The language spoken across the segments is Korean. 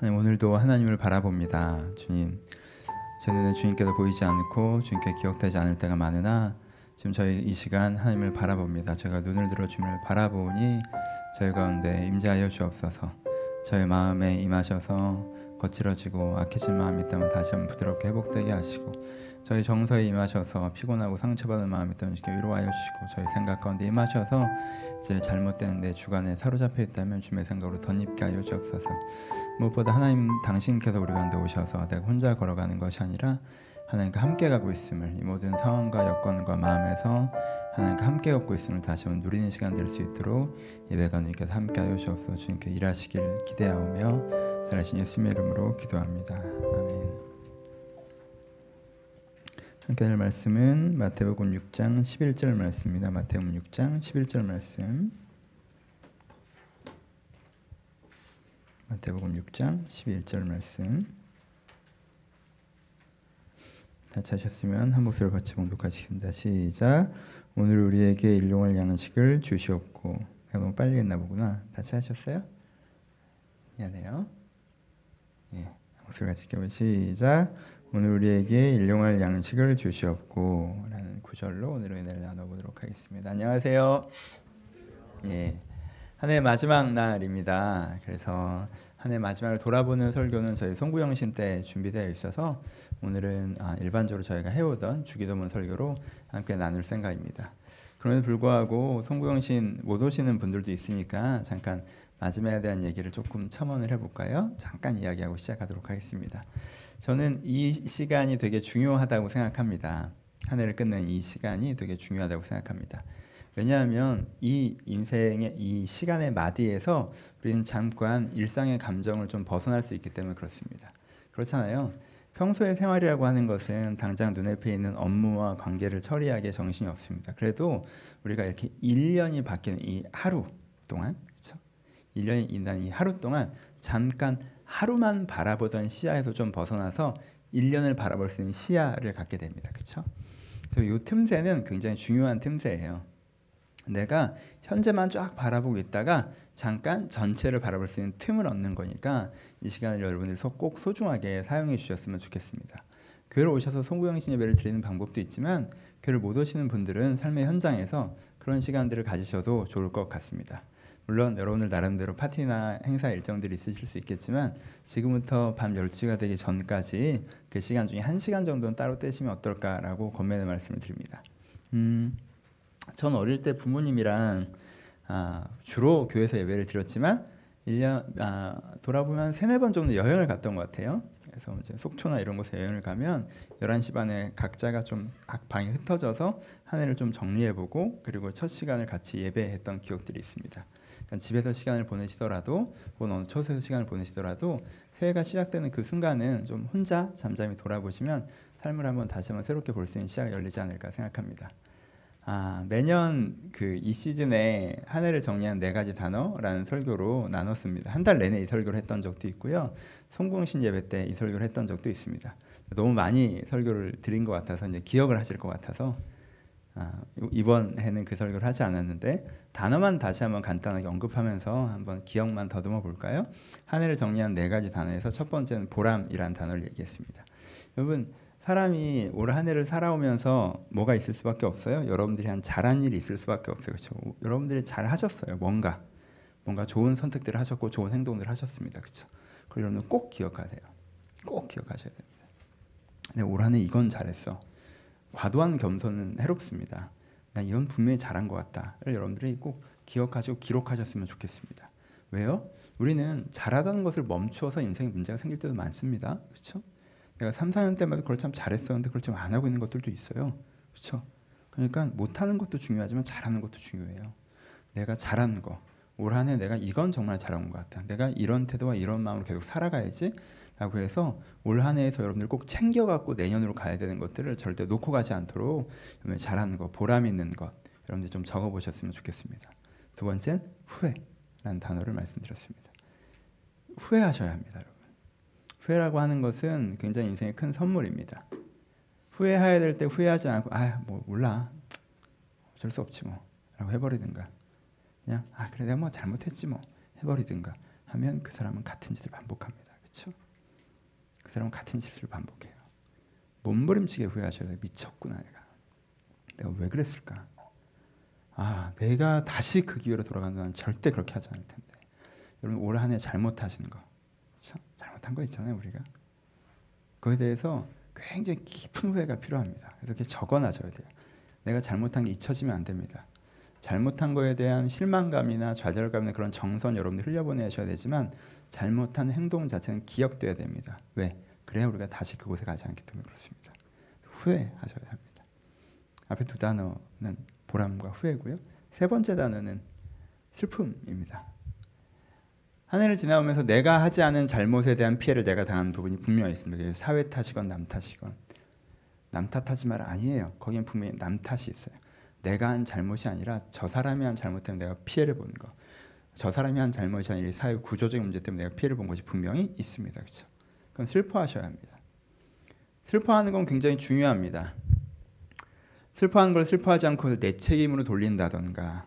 하나님 오늘도 하나님을 바라봅니다. 주님, 제 눈에 주님께서 보이지 않고 주님께 기억되지 않을 때가 많으나 지금 저희 이 시간 하나님을 바라봅니다. 제가 눈을 들어 주님을 바라보니 저희 가운데 임재하여 주옵소서. 저희 마음에 임하셔서 거칠어지고 악해진 마음이 있다면 다시 한번 부드럽게 회복되게 하시고 저희 정서에 임하셔서 피곤하고 상처받은 마음이 있다면 이렇게 위로하여 주시고 저희 생각 가운데 임하셔서 제 잘못된 내 주관에 사로잡혀 있다면 주님의 생각으로 덧입게 하여 주옵소서. 무엇보다 하나님 당신께서 우리 가운데 오셔서 내가 혼자 걸어가는 것이 아니라 하나님과 함께 가고 있음을 이 모든 상황과 여건과 마음에서 하나님과 함께 걷고 있음을 다시 한번 누리는 시간 될 수 있도록 예배가 주님께서 함께 하여 주옵소서 주님께 일하시길 기대하오며 잘하신 예수님의 이름으로 기도합니다. 아멘 함께 할 말씀은 마태복음 6장 11절 말씀입니다. 마태복음 6장 11절 말씀 마태복음 6장 11절 말씀 다 찾으셨으면 한 목소리로 같이 봉독하시겠습니다. 시작 오늘 우리에게 일용할 양식을 주시옵고 내가 너무 빨리 했나 보구나. 다 찾으셨어요? 미안해요. 예, 목소리 같이 껴 시작 오늘 우리에게 일용할 양식을 주시옵고 라는 구절로 오늘의 은혜를 나눠보도록 하겠습니다. 안녕하세요. 예. 한 해 마지막 날입니다. 그래서 한 해 마지막을 돌아보는 설교는 저희 송구영신 때 준비되어 있어서 오늘은 아, 일반적으로 저희가 해오던 주기도문 설교로 함께 나눌 생각입니다. 그럼에도 불구하고 송구영신 못 오시는 분들도 있으니까 잠깐 마지막에 대한 얘기를 조금 첨언을 해볼까요? 잠깐 이야기하고 시작하도록 하겠습니다. 저는 이 시간이 되게 중요하다고 생각합니다. 한 해를 끝낸 이 시간이 되게 중요하다고 생각합니다. 왜냐하면 이 인생의 이 시간의 마디에서 우리는 잠깐 일상의 감정을 좀 벗어날 수 있기 때문에 그렇습니다. 그렇잖아요. 평소의 생활이라고 하는 것은 당장 눈앞에 있는 업무와 관계를 처리하기에 정신이 없습니다. 그래도 우리가 이렇게 1년이 바뀌는 이 하루 동안 그렇죠? 1년이 있는 이 하루 동안 잠깐 하루만 바라보던 시야에서 좀 벗어나서 1년을 바라볼 수 있는 시야를 갖게 됩니다. 그렇죠? 그래서 이 틈새는 굉장히 중요한 틈새예요. 내가 현재만 쫙 바라보고 있다가 잠깐 전체를 바라볼 수 있는 틈을 얻는 거니까 이 시간을 여러분들서 꼭 소중하게 사용해 주셨으면 좋겠습니다. 교회를 오셔서 송구영신 예배를 드리는 방법도 있지만 교회를 못 오시는 분들은 삶의 현장에서 그런 시간들을 가지셔도 좋을 것 같습니다. 물론 여러분들 나름대로 파티나 행사 일정들이 있으실 수 있겠지만 지금부터 밤 12시가 되기 전까지 그 시간 중에 1시간 정도는 따로 떼시면 어떨까라고 권면의 말씀을 드립니다. 음, 전 어릴 때 부모님이랑 아, 주로 교회에서 예배를 드렸지만 1년 아, 돌아보면 세네 번 정도 여행을 갔던 것 같아요. 그래서 이제 속초나 이런 곳에 여행을 가면 11시 반에 각자가 좀 방이 흩어져서 한 해를 좀 정리해보고 그리고 첫 시간을 같이 예배했던 기억들이 있습니다. 그러니까 집에서 시간을 보내시더라도 혹은 어느 처소에서 시간을 보내시더라도 새해가 시작되는 그 순간은 좀 혼자 잠잠히 돌아보시면 삶을 한번 다시 한번 새롭게 볼 수 있는 시야가 열리지 않을까 생각합니다. 아, 매년 그 이 시즌에 한 해를 정리한 네 가지 단어라는 설교로 나눴습니다. 한 달 내내 이 설교를 했던 적도 있고요. 송공신 예배 때 이 설교를 했던 적도 있습니다. 너무 많이 설교를 드린 것 같아서 이제 기억을 하실 것 같아서 아, 이번 해는 그 설교를 하지 않았는데 단어만 다시 한번 간단하게 언급하면서 한번 기억만 더듬어 볼까요? 한 해를 정리한 네 가지 단어에서 첫 번째는 보람이라는 단어를 얘기했습니다. 여러분 사람이 올 한 해를 살아오면서 뭐가 있을 수밖에 없어요. 여러분들이 한 잘한 일이 있을 수밖에 없어요. 그렇죠? 여러분들이 잘 하셨어요. 뭔가 뭔가 좋은 선택들을 하셨고 좋은 행동들을 하셨습니다. 그렇죠? 여러분 꼭 기억하세요. 꼭 기억하셔야 됩니다. 내가 올한 해 이건 잘했어. 과도한 겸손은 해롭습니다. 난 이건 분명히 잘한 것 같다를 여러분들이 꼭 기억하시고 기록하셨으면 좋겠습니다. 왜요? 우리는 잘하던 것을 멈추어서 인생에 문제가 생길 때도 많습니다. 그렇죠? 내가 3, 4년 때마다 그걸 참 잘했었는데 그걸 좀안 하고 있는 것들도 있어요. 그렇죠? 그러니까 못하는 것도 중요하지만 잘하는 것도 중요해요. 내가 잘하는 거. 올 한 해 내가 이건 정말 잘한 것 같다. 내가 이런 태도와 이런 마음으로 계속 살아가야지. 라고 해서 올 한 해에서 여러분들 꼭 챙겨갖고 내년으로 가야 되는 것들을 절대 놓고 가지 않도록 잘하는 거, 보람 있는 것 여러분들 좀 적어보셨으면 좋겠습니다. 두 번째는 후회라는 단어를 말씀드렸습니다. 후회하셔야 합니다, 여러분. 후회라고 하는 것은 굉장히 인생의 큰 선물입니다. 후회해야 될 때 후회하지 않고 아 뭐 몰라 어쩔 수 없지 뭐라고 해버리든가 그냥 아 그래 내가 뭐 잘못했지 뭐 해버리든가 하면 그 사람은 같은 짓을 반복합니다. 그렇죠? 그 사람은 같은 실수를 반복해요. 몸부림치게 후회하셔야 돼요. 미쳤구나 내가. 내가 왜 그랬을까? 아, 내가 다시 그 기회로 돌아간다면 절대 그렇게 하지 않을 텐데. 여러분 올 한해 잘못하신 거? 잘못한 거 있잖아요 우리가. 그에 대해서 굉장히 깊은 후회가 필요합니다. 이렇게 적어 놔줘야 돼요. 내가 잘못한 게 잊혀지면 안 됩니다. 잘못한 거에 대한 실망감이나 좌절감이나 그런 정선 여러분들 흘려보내셔야 되지만 잘못한 행동 자체는 기억돼야 됩니다. 왜? 그래야 우리가 다시 그곳에 가지 않기 때문에 그렇습니다. 후회하셔야 합니다. 앞에 두 단어는 보람과 후회고요. 세 번째 단어는 슬픔입니다. 한 해를 지나오면서 내가 하지 않은 잘못에 대한 피해를 내가 당한 부분이 분명히 있습니다. 사회 탓이건 남 탓이건 남 탓하지 말 아니에요. 거기엔 분명히 남 탓이 있어요. 내가 한 잘못이 아니라 저 사람이 한 잘못 때문에 내가 피해를 보는 거. 저 사람이 한 잘못이 아니라 사회 구조적인 문제 때문에 내가 피해를 본 것이 분명히 있습니다. 그렇죠? 그럼 슬퍼하셔야 합니다. 슬퍼하는 건 굉장히 중요합니다. 슬퍼하는 걸 슬퍼하지 않고 내 책임으로 돌린다던가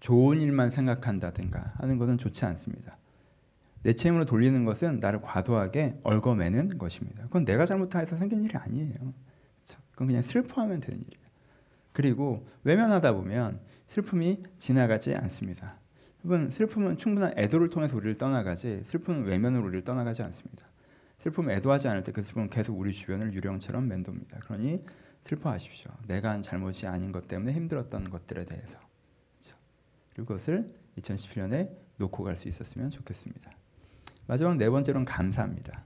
좋은 일만 생각한다든가 하는 것은 좋지 않습니다. 내 책임으로 돌리는 것은 나를 과도하게 얽어매는 것입니다. 그건 내가 잘못해서 생긴 일이 아니에요. 그렇죠? 그건 그냥 슬퍼하면 되는 일이에요. 그리고 외면하다 보면 슬픔이 지나가지 않습니다. 여러분 슬픔은 충분한 애도를 통해서 우리를 떠나가지 슬픔은 외면으로 우리를 떠나가지 않습니다. 슬픔을 애도하지 않을 때 그 슬픔은 계속 우리 주변을 유령처럼 맴돕니다. 그러니 슬퍼하십시오. 내가 한 잘못이 아닌 것 때문에 힘들었던 것들에 대해서 그렇죠? 그리고 그것을 2017년에 놓고 갈 수 있었으면 좋겠습니다. 마지막 네 번째로는 감사합니다.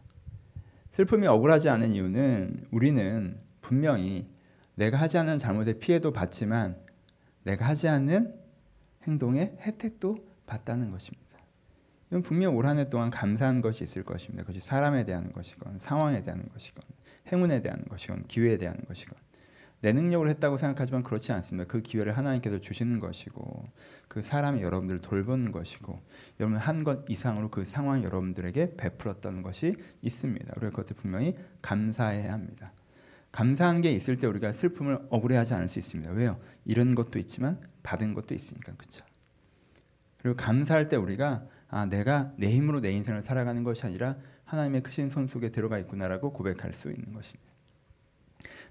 슬픔이 억울하지 않은 이유는 우리는 분명히 내가 하지 않은 잘못의 피해도 받지만 내가 하지 않는 행동의 혜택도 받다는 것입니다. 이건 분명 올 한 해 동안 감사한 것이 있을 것입니다. 그것이 사람에 대한 것이건 상황에 대한 것이건 행운에 대한 것이건 기회에 대한 것이건 내 능력으로 했다고 생각하지만 그렇지 않습니다. 그 기회를 하나님께서 주시는 것이고 그 사람이 여러분들을 돌보는 것이고 여러분 한 것 이상으로 그 상황이 여러분들에게 베풀었다는 것이 있습니다. 우리가 그것을 분명히 감사해야 합니다. 감사한 게 있을 때 우리가 슬픔을 억울해하지 않을 수 있습니다. 왜요? 이런 것도 있지만 받은 것도 있으니까 그렇죠. 그리고 감사할 때 우리가 아 내가 내 힘으로 내 인생을 살아가는 것이 아니라 하나님의 크신 손 속에 들어가 있구나라고 고백할 수 있는 것입니다.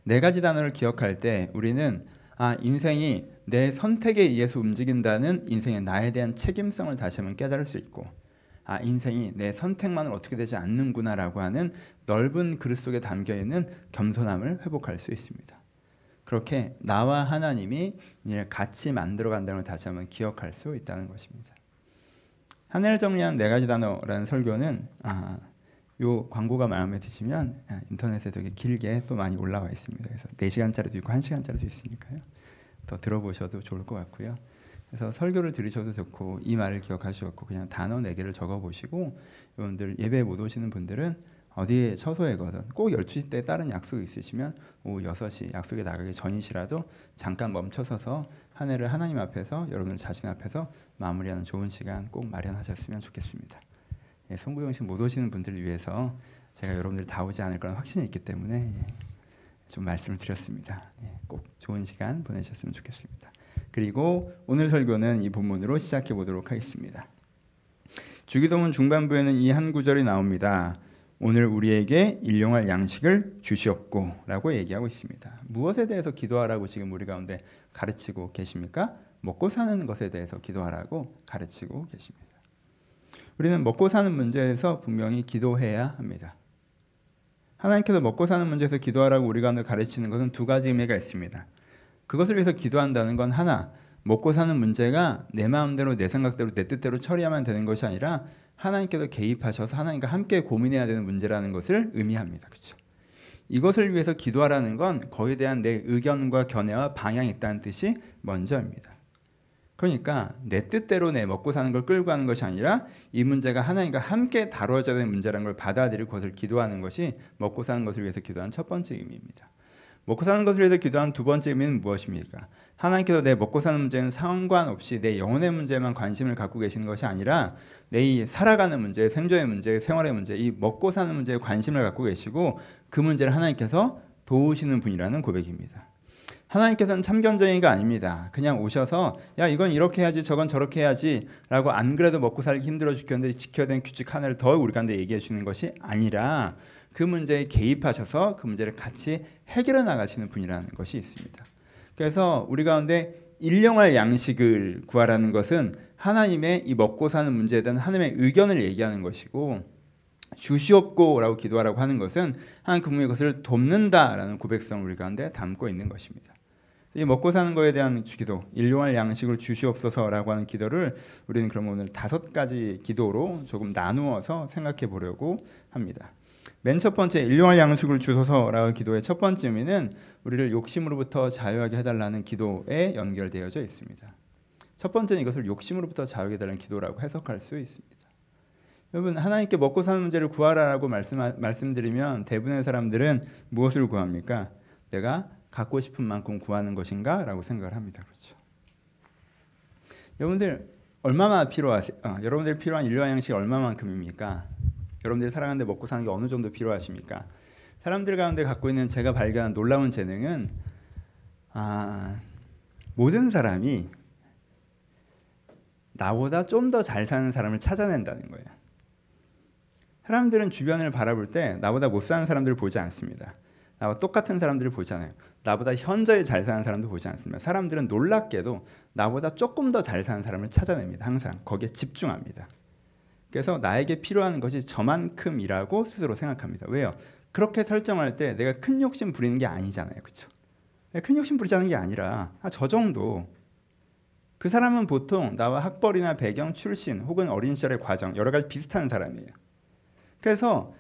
네 가지 단어를 기억할 때 우리는 아 인생이 내 선택에 의해서 움직인다는 인생의 나에 대한 책임성을 다시 한번 깨달을 수 있고 아 인생이 내 선택만을 어떻게 되지 않는구나라고 하는 넓은 그릇 속에 담겨 있는 겸손함을 회복할 수 있습니다. 그렇게 나와 하나님이 이를 같이 만들어 간다는 걸 다시 한번 기억할 수 있다는 것입니다. 한 해를 정리한 네 가지 단어라는 설교는 아, 요 광고가 마음에 드시면 아, 인터넷에 되게 길게 또 많이 올라와 있습니다. 그래서 4시간짜리도 있고 1시간짜리도 있으니까요. 더 들어보셔도 좋을 것 같고요. 그래서 설교를 들으셔도 좋고 이 말을 기억하시고 그냥 단어 4개를 적어 보시고 여러분들 예배 못 오시는 분들은 어디에 처소에거든 꼭 12시 때 다른 약속이 있으시면 오후 6시 약속에 나가기 전이시라도 잠깐 멈춰서서 한 해를 하나님 앞에서 여러분 자신 앞에서 마무리하는 좋은 시간 꼭 마련하셨으면 좋겠습니다. 예, 송구영식 못 오시는 분들을 위해서 제가 여러분들 다 오지 않을 거란 확신이 있기 때문에 예, 좀 말씀을 드렸습니다. 예, 꼭 좋은 시간 보내셨으면 좋겠습니다. 그리고 오늘 설교는 이 본문으로 시작해 보도록 하겠습니다. 주기도문 중반부에는 이 한 구절이 나옵니다. 오늘 우리에게 일용할 양식을 주시옵고라고 얘기하고 있습니다. 무엇에 대해서 기도하라고 지금 우리 가운데 가르치고 계십니까? 먹고 사는 것에 대해서 기도하라고 가르치고 계십니다. 우리는 먹고 사는 문제에서 분명히 기도해야 합니다. 하나님께서 먹고 사는 문제에서 기도하라고 우리 가운데 가르치는 것은 두 가지 의미가 있습니다. 그것을 위해서 기도한다는 건 하나, 먹고 사는 문제가 내 마음대로 내 생각대로 내 뜻대로 처리하면 되는 것이 아니라 하나님께서 개입하셔서 하나님과 함께 고민해야 되는 문제라는 것을 의미합니다. 그렇죠? 이것을 위해서 기도하라는 건 거기에 대한 내 의견과 견해와 방향이 있다는 뜻이 먼저입니다. 그러니까 내 뜻대로 내 먹고 사는 걸 끌고 가는 것이 아니라 이 문제가 하나님과 함께 다뤄져야 되는 문제라는 걸 받아들이고 그것을 기도하는 것이 먹고 사는 것을 위해서 기도한 첫 번째 의미입니다. 먹고 사는 것을 위해서 기도한 두 번째 의미는 무엇입니까? 하나님께서 내 먹고 사는 문제는 상관없이 내 영혼의 문제만 관심을 갖고 계시는 것이 아니라 내 살아가는 문제, 생존의 문제, 생활의 문제, 이 먹고 사는 문제에 관심을 갖고 계시고 그 문제를 하나님께서 도우시는 분이라는 고백입니다. 하나님께서는 참견쟁이가 아닙니다. 그냥 오셔서 야 이건 이렇게 해야지 저건 저렇게 해야지라고 안 그래도 먹고 살기 힘들어 죽겠는데 지켜야 되는 규칙 하나를 더 우리 가운데 얘기해 주는 것이 아니라 그 문제에 개입하셔서 그 문제를 같이 해결해 나가시는 분이라는 것이 있습니다. 그래서 우리 가운데 일용할 양식을 구하라는 것은 하나님의 이 먹고 사는 문제에 대한 하나님의 의견을 얘기하는 것이고 주시옵고라고 기도하라고 하는 것은 하나님 그분의 것을 돕는다라는 고백성을 우리 가운데 담고 있는 것입니다. 이 먹고 사는 것에 대한 기도, 일용할 양식을 주시옵소서라고 하는 기도를 우리는 그럼 오늘 다섯 가지 기도로 조금 나누어서 생각해 보려고 합니다. 맨 첫 번째 일용할 양식을 주소서라고 기도의 첫 번째 의미는 우리를 욕심으로부터 자유하게 해달라는 기도에 연결되어져 있습니다. 첫 번째는 이것을 욕심으로부터 자유하게 해달라는 기도라고 해석할 수 있습니다. 여러분 하나님께 먹고 사는 문제를 구하라라고 말씀 말씀드리면 대부분의 사람들은 무엇을 구합니까? 내가 갖고 싶은 만큼 구하는 것인가라고 생각을 합니다. 그렇죠. 여러분들 얼마나 필요하세요? 어, 여러분들 필요한 인류와 양식이 얼마만큼입니까? 여러분들이 살아가는데 먹고 사는 게 어느 정도 필요하십니까? 사람들 가운데 갖고 있는 제가 발견한 놀라운 재능은 아, 모든 사람이 나보다 좀 더 잘 사는 사람을 찾아낸다는 거예요. 사람들은 주변을 바라볼 때 나보다 못 사는 사람들을 보지 않습니다. 나와 똑같은 사람들을 보잖아요. 나보다 현저히 잘 사는 사람도 보지 않습니다. 사람들은 놀랍게도 나보다 조금 더 잘 사는 사람을 찾아냅니다. 항상 거기에 집중합니다. 그래서 나에게 필요한 것이 저만큼이라고 스스로 생각합니다. 왜요? 그렇게 설정할 때 내가 큰 욕심 부리는 게 아니잖아요. 그렇죠? 큰 욕심 부리자는 게 아니라 아, 저 정도 그 사람은 보통 나와 학벌이나 배경, 출신 혹은 어린 시절의 과정 여러 가지 비슷한 사람이에요. 그래서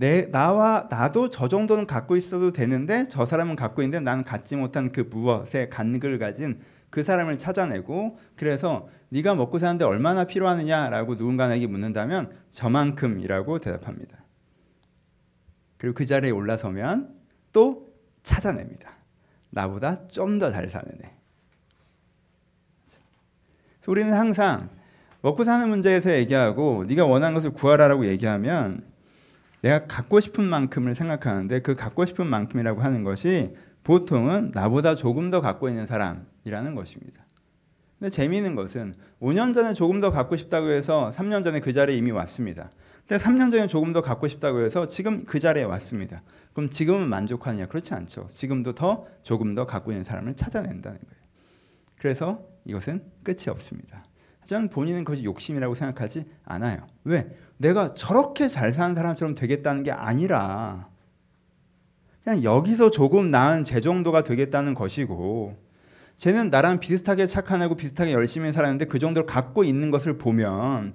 내 나와 나도 저 정도는 갖고 있어도 되는데 저 사람은 갖고 있는데 나는 갖지 못한 그 무엇에 간극을 가진 그 사람을 찾아내고 그래서 네가 먹고 사는데 얼마나 필요하느냐라고 누군가에게 묻는다면 저만큼이라고 대답합니다. 그리고 그 자리에 올라서면 또 찾아냅니다. 나보다 좀 더 잘 사는 애. 우리는 항상 먹고 사는 문제에서 얘기하고 네가 원하는 것을 구하라라고 얘기하면 내가 갖고 싶은 만큼을 생각하는데 그 갖고 싶은 만큼이라고 하는 것이 보통은 나보다 조금 더 갖고 있는 사람이라는 것입니다. 근데 재미있는 것은 5년 전에 조금 더 갖고 싶다고 해서 3년 전에 그 자리에 이미 왔습니다. 근데 3년 전에 조금 더 갖고 싶다고 해서 지금 그 자리에 왔습니다. 그럼 지금은 만족하느냐? 그렇지 않죠. 지금도 더 조금 더 갖고 있는 사람을 찾아낸다는 거예요. 그래서 이것은 끝이 없습니다. 하지만 본인은 그것이 욕심이라고 생각하지 않아요. 왜? 내가 저렇게 잘 사는 사람처럼 되겠다는 게 아니라 그냥 여기서 조금 나은 제 정도가 되겠다는 것이고 쟤는 나랑 비슷하게 착한 애고 비슷하게 열심히 살았는데 그 정도를 갖고 있는 것을 보면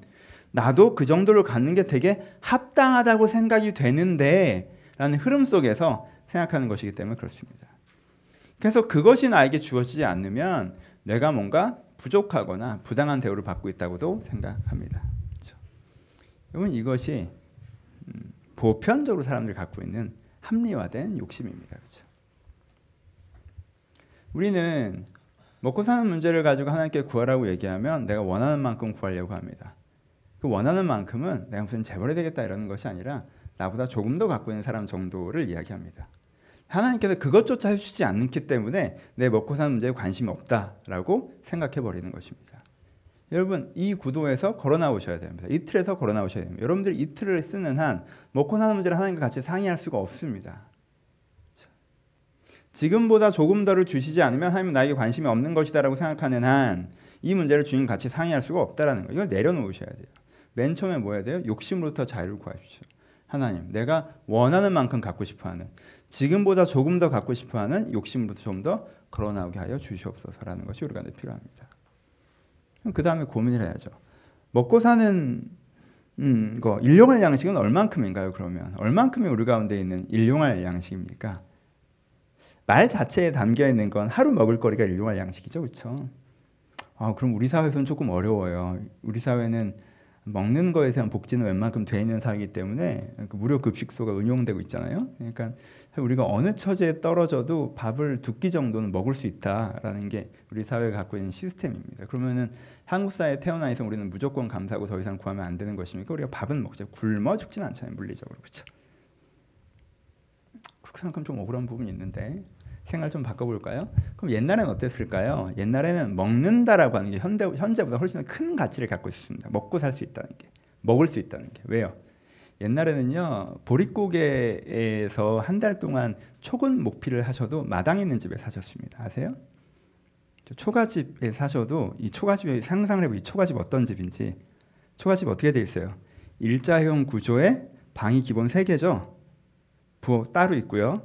나도 그 정도를 갖는 게 되게 합당하다고 생각이 되는데 라는 흐름 속에서 생각하는 것이기 때문에 그렇습니다. 그래서 그것이 나에게 주어지지 않으면 내가 뭔가 부족하거나 부당한 대우를 받고 있다고도 생각합니다. 여러분 이것이 음, 보편적으로 사람들이 갖고 있는 합리화된 욕심입니다. 그렇죠? 우리는 먹고 사는 문제를 가지고 하나님께 구하라고 얘기하면 내가 원하는 만큼 구하려고 합니다. 그 원하는 만큼은 내가 무슨 재벌이 되겠다 이러는 것이 아니라 나보다 조금 더 갖고 있는 사람 정도를 이야기합니다. 하나님께서 그것조차 해주지 않기 때문에 내 먹고 사는 문제에 관심이 없다라고 생각해 버리는 것입니다. 여러분 이 구도에서 걸어 나오셔야 됩니다. 이 틀에서 걸어 나오셔야 됩니다. 여러분들이 이 틀을 쓰는 한 먹고 사는 문제를 하나님과 같이 상의할 수가 없습니다. 지금보다 조금 더를 주시지 않으면 하나님은 나에게 관심이 없는 것이다라고 생각하는 한 이 문제를 주님 같이 상의할 수가 없다라는 거. 이걸 내려놓으셔야 돼요. 맨 처음에 뭐 해야 돼요? 욕심으로부터 자유를 구하십시오. 하나님, 내가 원하는 만큼 갖고 싶어 하는 지금보다 조금 더 갖고 싶어하는 욕심부터 좀 더 걸어 나오게 하여 주시옵소서라는 것이 우리가 필요합니다. 그 다음에 고민을 해야죠. 먹고 사는 음, 거 일용할 양식은 얼만큼인가요? 그러면 얼만큼이 우리 가운데 있는 일용할 양식입니까? 말 자체에 담겨 있는 건 하루 먹을 거리가 일용할 양식이죠, 그렇죠? 아, 그럼 우리 사회에서는 조금 어려워요. 우리 사회는 먹는 거에 대한 복지는 웬만큼 돼 있는 사회이기 때문에 그 무료 급식소가 운용되고 있잖아요. 그러니까 우리가 어느 처지에 떨어져도 밥을 두 끼 정도는 먹을 수 있다라는 게 우리 사회가 갖고 있는 시스템입니다. 그러면은 한국 사회에 태어나 있어 우리는 무조건 감사하고 더 이상 구하면 안 되는 것입니까? 우리가 밥은 먹자. 굶어 죽진 않잖아요, 물리적으로 그렇죠. 그렇게 생각하면 좀 억울한 부분이 있는데 생각을 좀 바꿔볼까요? 그럼 옛날에는 어땠을까요? 옛날에는 먹는다라고 하는 게 현대, 현재보다 훨씬 큰 가치를 갖고 있습니다. 먹고 살 수 있다는 게. 먹을 수 있다는 게. 왜요? 옛날에는요, 보릿고개에서 한 달 동안 초근 목피를 하셔도 마당 있는 집에 사셨습니다. 아세요? 초가집에 사셔도 이 초가집에 상상을 해보이 초가집 어떤 집인지 초가집 어떻게 돼 있어요? 일자형 구조의 방이 기본 세 개죠. 부엌 따로 있고요.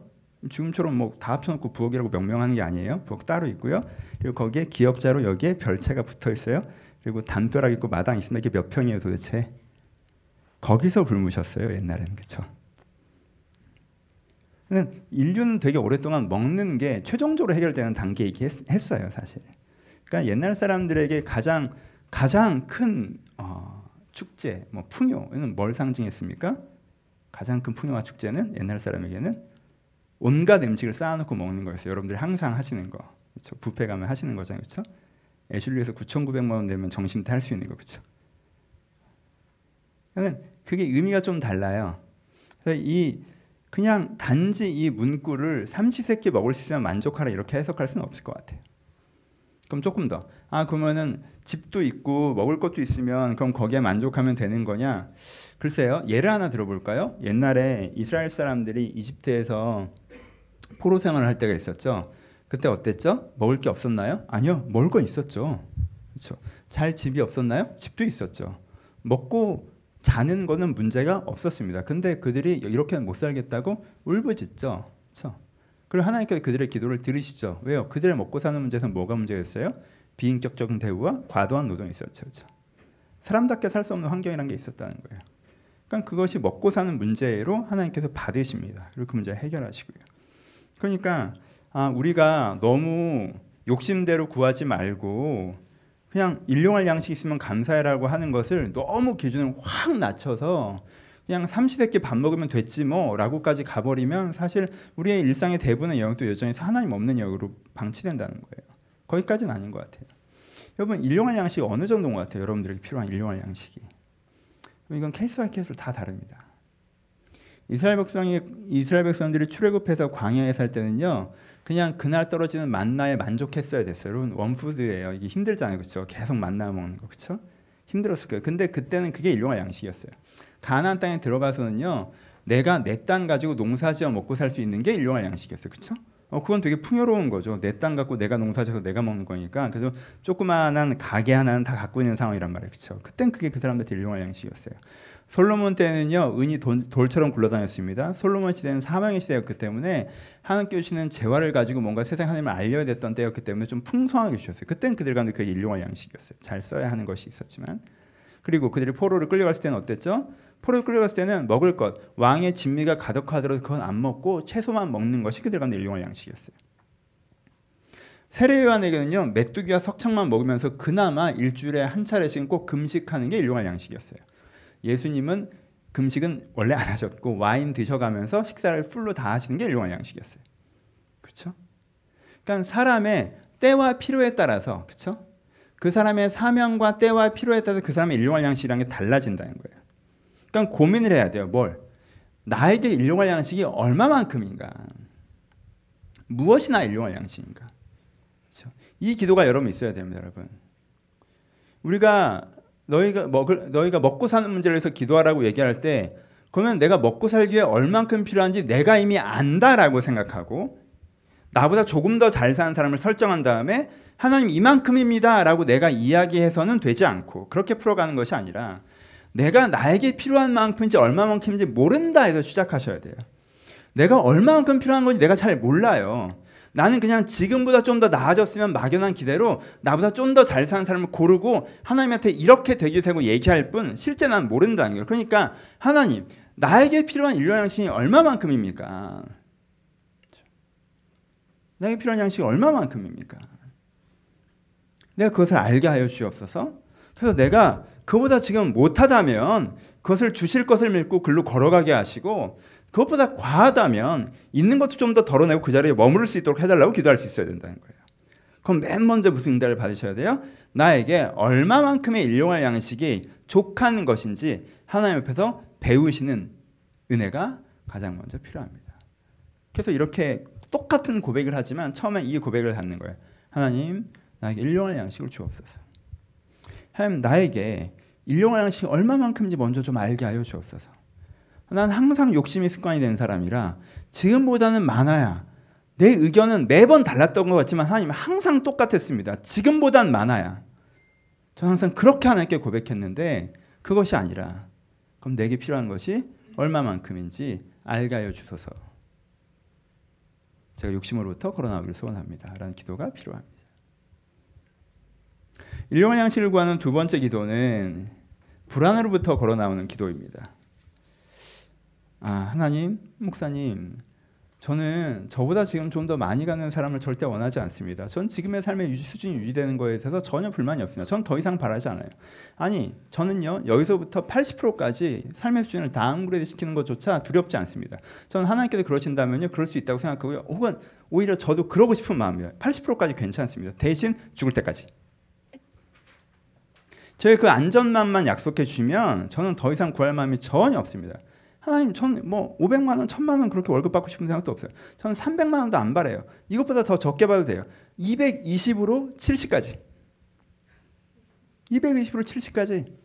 지금처럼 뭐 다 합쳐놓고 부엌이라고 명명하는 게 아니에요. 부엌 따로 있고요. 그리고 거기에 기역자로 여기에 별채가 붙어 있어요. 그리고 담벼락 있고 마당 있습니다. 이게 몇 평이에요 도대체? 거기서 굶으셨어요 옛날에는 그렇죠. 인류는 되게 오랫동안 먹는 게 최종적으로 해결되는 단계이긴 했, 어요 사실. 그러니까 옛날 사람들에게 가장 가장 큰 어, 축제, 뭐 풍요는 뭘 상징했습니까? 가장 큰 풍요와 축제는 옛날 사람에게는 온갖 음식을 쌓아놓고 먹는 거였어요. 여러분들이 항상 하시는 거, 그렇죠? 뷔페 가면 하시는 거잖아요, 그렇죠? 애슐리에서 9,900만 원 내면 정심태 할수 있는 거, 그렇죠? 그 게 의미가 좀 달라요. 이 그냥 단지 이 문구를 삼시세끼 먹을 수 있으면 만족하라 이렇게 해석할 수는 없을 것 같아요. 그럼 조금 더. 아 그러면은 집도 있고 먹을 것도 있으면 그럼 거기에 만족하면 되는 거냐? 글쎄요. 예를 하나 들어볼까요? 옛날에 이스라엘 사람들이 이집트에서 포로 생활을 할 때가 있었죠. 그때 어땠죠? 먹을 게 없었나요? 아니요. 먹을 건 있었죠. 그렇죠. 잘 집이 없었나요? 집도 있었죠. 먹고 자는 거는 문제가 없었습니다. 근데 그들이 이렇게는 못 살겠다고 울부짖죠. 그렇죠? 그리고 하나님께서 그들의 기도를 들으시죠. 왜요? 그들의 먹고 사는 문제에서 뭐가 문제였어요? 비인격적인 대우와 과도한 노동이 있었죠. 그렇죠? 사람답게 살 수 없는 환경이라는 게 있었다는 거예요. 그러니까 그것이 먹고 사는 문제로 하나님께서 받으십니다. 그리고 그 문제 해결하시고요. 그러니까 아, 우리가 너무 욕심대로 구하지 말고 그냥 일용할 양식 있으면 감사해라고 하는 것을 너무 기준을 확 낮춰서 그냥 삼시세끼 밥 먹으면 됐지 뭐라고까지 가버리면 사실 우리의 일상의 대부분의 영역도 여전히 하나님 없는 영역으로 방치된다는 거예요. 거기까지는 아닌 것 같아요. 여러분 일용할 양식이 어느 정도인 것 같아요? 여러분들에게 필요한 일용할 양식이. 이건 case by case로 다 다릅니다. 이스라엘 백성이 이스라엘 백성들이 출애굽해서 광야에 살 때는요. 그냥 그날 떨어지는 만나에 만족했어야 됐어요. 여러분 원푸드예요. 이게 힘들잖아요. 그렇죠? 계속 만나 먹는 거. 그렇죠? 힘들었을 거예요. 근데 그때는 그게 일용할 양식이었어요. 가나안 땅에 들어가서는요. 내가 내 땅 가지고 농사지어 먹고 살 수 있는 게 일용할 양식이었어요. 그렇죠? 어, 그건 되게 풍요로운 거죠. 내 땅 갖고 내가 농사져서 내가 먹는 거니까. 그래서 조그마한 가게 하나는 다 갖고 있는 상황이란 말이에요. 그렇죠? 그땐 그게 그 사람들한테 일용할 양식이었어요. 솔로몬 때는요 은이 돌 처럼 굴러다녔습니다. 솔로몬 시대는 사망의 시대였기 때문에 하나님께 주시는 재화를 가지고 뭔가 세상 하나님을 알려야 됐던 때였기 때문에 좀 풍성하게 주셨어요. 그땐 그들 가운데 그게 일용할 양식이었어요. 잘 써야 하는 것이 있었지만 그리고 그들이 포로를 끌려갔을 때는 어땠죠? 포로를 끌려갔을 때는 먹을 것 왕의 진미가 가득하더라도 그건 안 먹고 채소만 먹는 것이 그들 가운데 일용할 양식이었어요. 세례요한에게는요 메뚜기와 석창만 먹으면서 그나마 일주일에 한 차례씩은 꼭 금식하는 게 일용할 양식이었어요. 예수님은 금식은 원래 안 하셨고 와인 드셔가면서 식사를 풀로 다 하시는 게 일용할 양식이었어요. 그렇죠? 그러니까 사람의 때와 필요에 따라서 그렇죠? 그 사람의 사명과 때와 필요에 따라서 그 사람의 일용할 양식이라는 게 달라진다는 거예요. 그러니까 고민을 해야 돼요. 뭘? 나에게 일용할 양식이 얼마만큼인가? 무엇이 나 일용할 양식인가? 그렇죠? 이 기도가 여러분 있어야 됩니다, 여러분. 우리가 너희가 먹을 너희가 먹고 사는 문제를 해서 기도하라고 얘기할 때 그러면 내가 먹고 살기 위해 얼만큼 필요한지 내가 이미 안다라고 생각하고 나보다 조금 더 잘 사는 사람을 설정한 다음에 하나님 이만큼입니다라고 내가 이야기해서는 되지 않고 그렇게 풀어가는 것이 아니라 내가 나에게 필요한 만큼인지 얼마만큼인지 모른다 해서 시작하셔야 돼요. 내가 얼마만큼 필요한 건지 내가 잘 몰라요. 나는 그냥 지금보다 좀 더 나아졌으면 막연한 기대로 나보다 좀 더 잘 사는 사람을 고르고 하나님한테 이렇게 되기 되고 얘기할 뿐 실제 난 모른다는 거예요. 그러니까 하나님 나에게 필요한 인류 양식이 얼마만큼입니까? 나에게 필요한 양식이 얼마만큼입니까? 내가 그것을 알게 하여 주옵소서. 그래서 내가 그보다 지금 못하다면 그것을 주실 것을 믿고 글로 걸어가게 하시고 그것보다 과하다면 있는 것도 좀 더 덜어내고 그 자리에 머무를 수 있도록 해달라고 기도할 수 있어야 된다는 거예요. 그럼 맨 먼저 무슨 응답을 받으셔야 돼요? 나에게 얼마만큼의 일용할 양식이 족한 것인지 하나님 옆에서 배우시는 은혜가 가장 먼저 필요합니다. 그래서 이렇게 똑같은 고백을 하지만 처음에 이 고백을 갖는 거예요. 하나님, 나에게 일용할 양식을 주옵소서. 하나님, 나에게 일용할 양식이 얼마만큼인지 먼저 좀 알게 하여 주옵소서. 난 항상 욕심이 습관이 된 사람이라 지금보다는 많아야 내 의견은 매번 달랐던 것 같지만 하나님 항상 똑같았습니다. 지금보단 많아야. 저는 항상 그렇게 하나님께 고백했는데 그것이 아니라 그럼 내게 필요한 것이 얼마만큼인지 알게 하여 주소서. 제가 욕심으로부터 걸어나오기를 소원합니다. 라는 기도가 필요합니다. 일용할 양식을 구하는 두 번째 기도는 불안으로부터 걸어나오는 기도입니다. 아, 하나님, 목사님, 저는 저보다 지금 좀 더 많이 가는 사람을 절대 원하지 않습니다. 전 지금의 삶의 유지, 수준이 유지되는 거에 대해서 전혀 불만이 없습니다. 전 더 이상 바라지 않아요. 아니, 저는요, 여기서부터 80%까지 삶의 수준을 downgrade 시키는 것조차 두렵지 않습니다. 저는 하나님께서 그러신다면요, 그럴 수 있다고 생각하고요. 혹은 오히려 저도 그러고 싶은 마음이에요. 80%까지 괜찮습니다. 대신 죽을 때까지. 저희 그 안전만만 약속해 주시면 저는 더 이상 구할 마음이 전혀 없습니다. 하나님, 저는 뭐 500만 원, 1000만 원 그렇게 월급 받고 싶은 생각도 없어요. 저는 300만 원도 안 바래요. 이것보다 더 적게 받아도 돼요. 220으로 70까지. 220으로 70까지.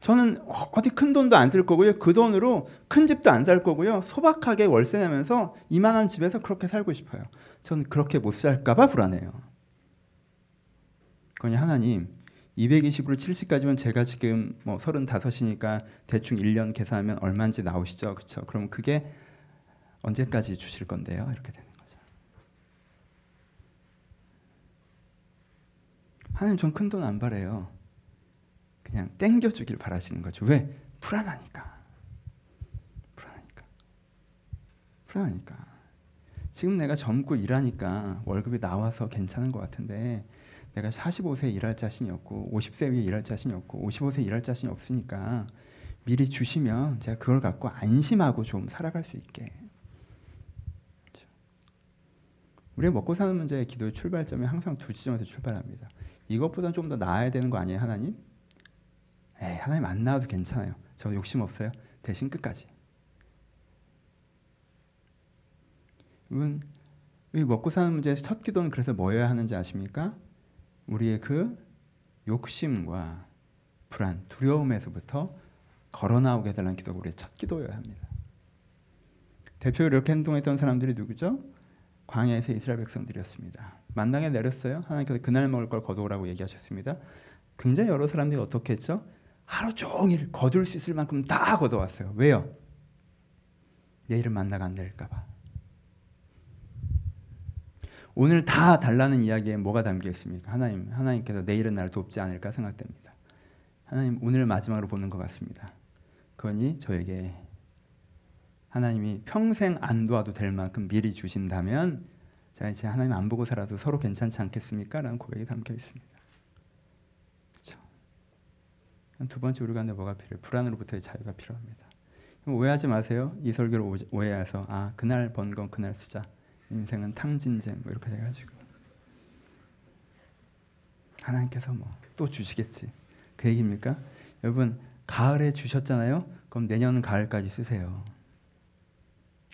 저는 어디 큰 돈도 안 쓸 거고요. 그 돈으로 큰 집도 안 살 거고요. 소박하게 월세 내면서 이만한 집에서 그렇게 살고 싶어요. 저는 그렇게 못 살까 봐 불안해요. 그러니 하나님, 220으로 70까지면 제가 지금 뭐 35이니까 대충 1년 계산하면 얼마인지 나오시죠. 그렇죠? 그럼 그게 언제까지 주실 건데요? 이렇게 되는 거죠. 하나님 전 큰 돈 안 바래요. 그냥 땡겨 주길 바라시는 거죠. 왜? 불안하니까. 불안하니까. 불안하니까. 지금 내가 젊고 일하니까 월급이 나와서 괜찮은 것 같은데 내가 45세 일할 자신이 없고 50세 위에 일할 자신이 없고 55세 일할 자신이 없으니까 미리 주시면 제가 그걸 갖고 안심하고 좀 살아갈 수 있게. 그렇죠. 우리가 먹고 사는 문제의 기도의 출발점이 항상 두 지점에서 출발합니다. 이것보다는 좀더 나아야 되는 거 아니에요, 하나님? 에이, 하나님 안 나와도 괜찮아요. 저 욕심 없어요. 대신 끝까지. 여러분, 먹고 사는 문제에서 첫 기도는 그래서 뭐여야 하는지 아십니까? 우리의 그 욕심과 불안, 두려움에서부터 걸어 나오게 해달라는 기도가 우리의 첫 기도여야 합니다. 대표로 이렇게 행동했던 사람들이 누구죠? 광야에서 이스라엘 백성들이었습니다. 만당에 내렸어요. 하나님께서 그날 먹을 걸 거두라고 얘기하셨습니다. 굉장히 여러 사람들이 어떻게 했죠? 하루 종일 거둘 수 있을 만큼 다 거둬왔어요. 왜요? 내일은 만나가 안 내릴까봐. 오늘 다 달라는 이야기에 뭐가 담겨 있습니까? 하나님, 하나님께서 내일은 나를 돕지 않을까 생각됩니다. 하나님 오늘 마지막으로 보는 것 같습니다. 그러니 저에게 하나님이 평생 안 도와도 될 만큼 미리 주신다면 자 이제 하나님 안 보고 살아도 서로 괜찮지 않겠습니까? 라는 고백이 담겨 있습니다. 그렇죠. 두 번째 우리가 내 뭐가 필요해? 불안으로부터의 자유가 필요합니다. 오해하지 마세요. 이 설교를 오해해서 아 그날 번 건 그날 쓰자. 인생은 탕진잼 뭐 이렇게 돼가지고 하나님께서 뭐 또 주시겠지 그 얘기입니까? 여러분 가을에 주셨잖아요. 그럼 내년 가을까지 쓰세요.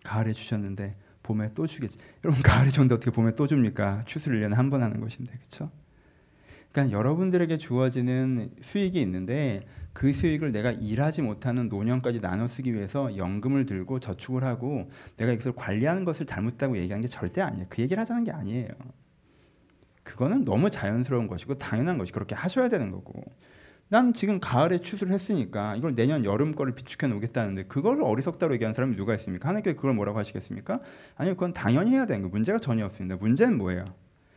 가을에 주셨는데 봄에 또 주겠지. 여러분 가을에 줬는데 어떻게 봄에 또 줍니까? 추수를 1년에 한 번 하는 것인데 그렇죠? 그러니까 여러분들에게 주어지는 수익이 있는데 그 수익을 내가 일하지 못하는 노년까지 나눠 쓰기 위해서 연금을 들고 저축을 하고 내가 이것을 관리하는 것을 잘못했다고 얘기하는 게 절대 아니에요. 그 얘기를 하자는 게 아니에요. 그거는 너무 자연스러운 것이고 당연한 것이 그렇게 하셔야 되는 거고. 난 지금 가을에 추수를 했으니까 이걸 내년 여름 거를 비축해 놓겠다는데 그걸 어리석다고 얘기하는 사람이 누가 있습니까? 하나님께 그걸 뭐라고 하시겠습니까? 아니요, 그건 당연히 해야 되는 거. 문제가 전혀 없습니다. 문제는 뭐예요?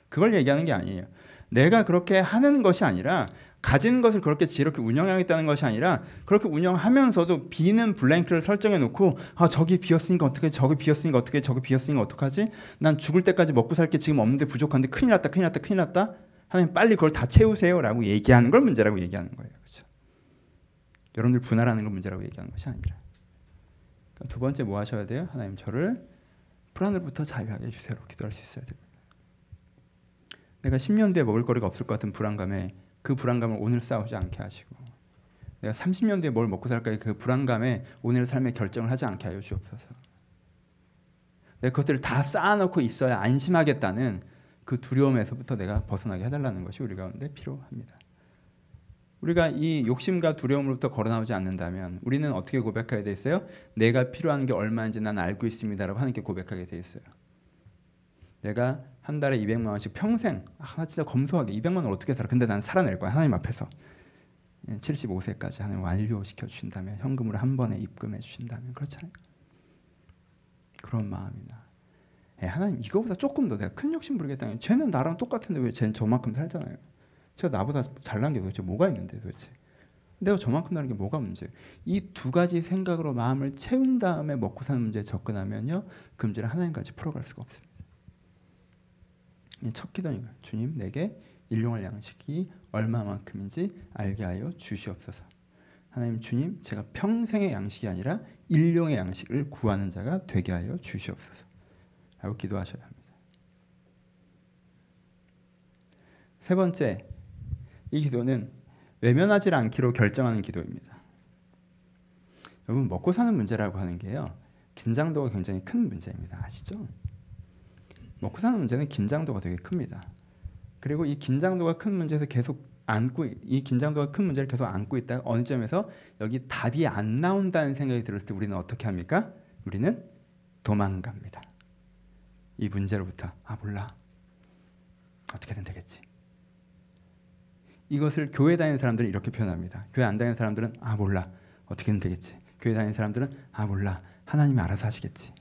그걸 얘기하는 게 아니에요. 내가 그렇게 하는 것이 아니라 가진 것을 그렇게 지혜롭게 운영하겠다는 것이 아니라 그렇게 운영하면서도 비는 블랭크를 설정해 놓고 아 저기 비었으니까 어떻게 저기 비었으니까 어떻게 저기 비었으니까 어떡하지? 난 죽을 때까지 먹고 살 게 지금 없는데 부족한데 큰일 났다 큰일 났다 큰일 났다 하나님 빨리 그걸 다 채우세요라고 얘기하는 걸 문제라고 얘기하는 거예요. 그렇죠? 여러분들 분할하는 걸 문제라고 얘기하는 것이 아니라 그러니까 두 번째 뭐 하셔야 돼요? 하나님 저를 불안으로부터 자유하게 해주세요. 기도할 수 있어야 됩니다. 내가 10년 뒤에 먹을 거리가 없을 것 같은 불안감에 그 불안감을 오늘 싸우지 않게 하시고 내가 30년 뒤에 뭘 먹고 살까의 그 불안감에 오늘 삶의 결정을 하지 않게 하여 주옵소서. 내 것들을 다 쌓아놓고 있어야 안심하겠다는 그 두려움에서부터 내가 벗어나게 해달라는 것이 우리 가운데 필요합니다. 우리가 이 욕심과 두려움으로부터 걸어나오지 않는다면 우리는 어떻게 고백하게 돼 있어요? 내가 필요한 게 얼마인지 난 알고 있습니다라고 하나님께 고백하게 돼 있어요. 내가 한 달에 200만 원씩 평생 아, 나 진짜 검소하게 200만 원 어떻게 살아? 근데 난 살아낼 거야 하나님 앞에서 75세까지 하나님 완료시켜 주신다면 현금으로 한 번에 입금해 주신다면 그렇잖아요. 그런 마음이나 예, 하나님 이거보다 조금 더 내가 큰 욕심 부리겠다면 쟤는 나랑 똑같은데 왜 쟤는 저만큼 살잖아요. 제가 나보다 잘난 게 도대체 뭐가 있는데 도대체 내가 저만큼 나는 게 뭐가 문제? 이 두 가지 생각으로 마음을 채운 다음에 먹고 사는 문제에 접근하면요 그 문제를 하나님까지 풀어갈 수가 없습니다. 첫 기도는 이거예요. 주님 내게 일용할 양식이 얼마만큼인지 알게 하여 주시옵소서. 하나님 주님 제가 평생의 양식이 아니라 일용의 양식을 구하는 자가 되게 하여 주시옵소서. 라고 기도하셔야 합니다. 세 번째 이 기도는 외면하지 않기로 결정하는 기도입니다. 여러분 먹고 사는 문제라고 하는 게요. 긴장도가 굉장히 큰 문제입니다. 아시죠? 먹고 사는 문제는 긴장도가 되게 큽니다. 그리고 이 긴장도가 큰 문제에서 계속 안고 이 긴장도가 큰 문제를 계속 안고 있다가 어느 점에서 여기 답이 안 나온다는 생각이 들었을 때 우리는 어떻게 합니까? 우리는 도망갑니다. 이 문제로부터 아 몰라 어떻게든 되겠지. 이것을 교회 다니는 사람들은 이렇게 표현합니다. 교회 안 다니는 사람들은 아 몰라 어떻게든 되겠지. 교회 다니는 사람들은 아 몰라 하나님이 알아서 하시겠지.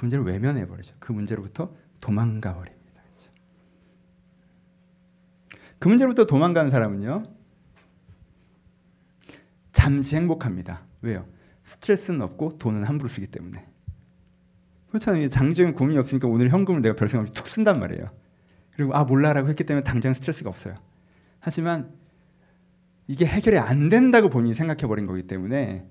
그 문제를 외면해 버리죠. 그 문제로부터 도망가 버립니다. 그 문제로부터 도망가는 사람은요. 잠시 행복합니다. 왜요? 스트레스는 없고 돈은 함부로 쓰기 때문에. 그렇잖아요. 장기적인 고민이 없으니까 오늘 현금을 내가 별 생각 없이 툭 쓴단 말이에요. 그리고 아 몰라라고 했기 때문에 당장 스트레스가 없어요. 하지만 이게 해결이 안 된다고 본인이 생각해 버린 거기 때문에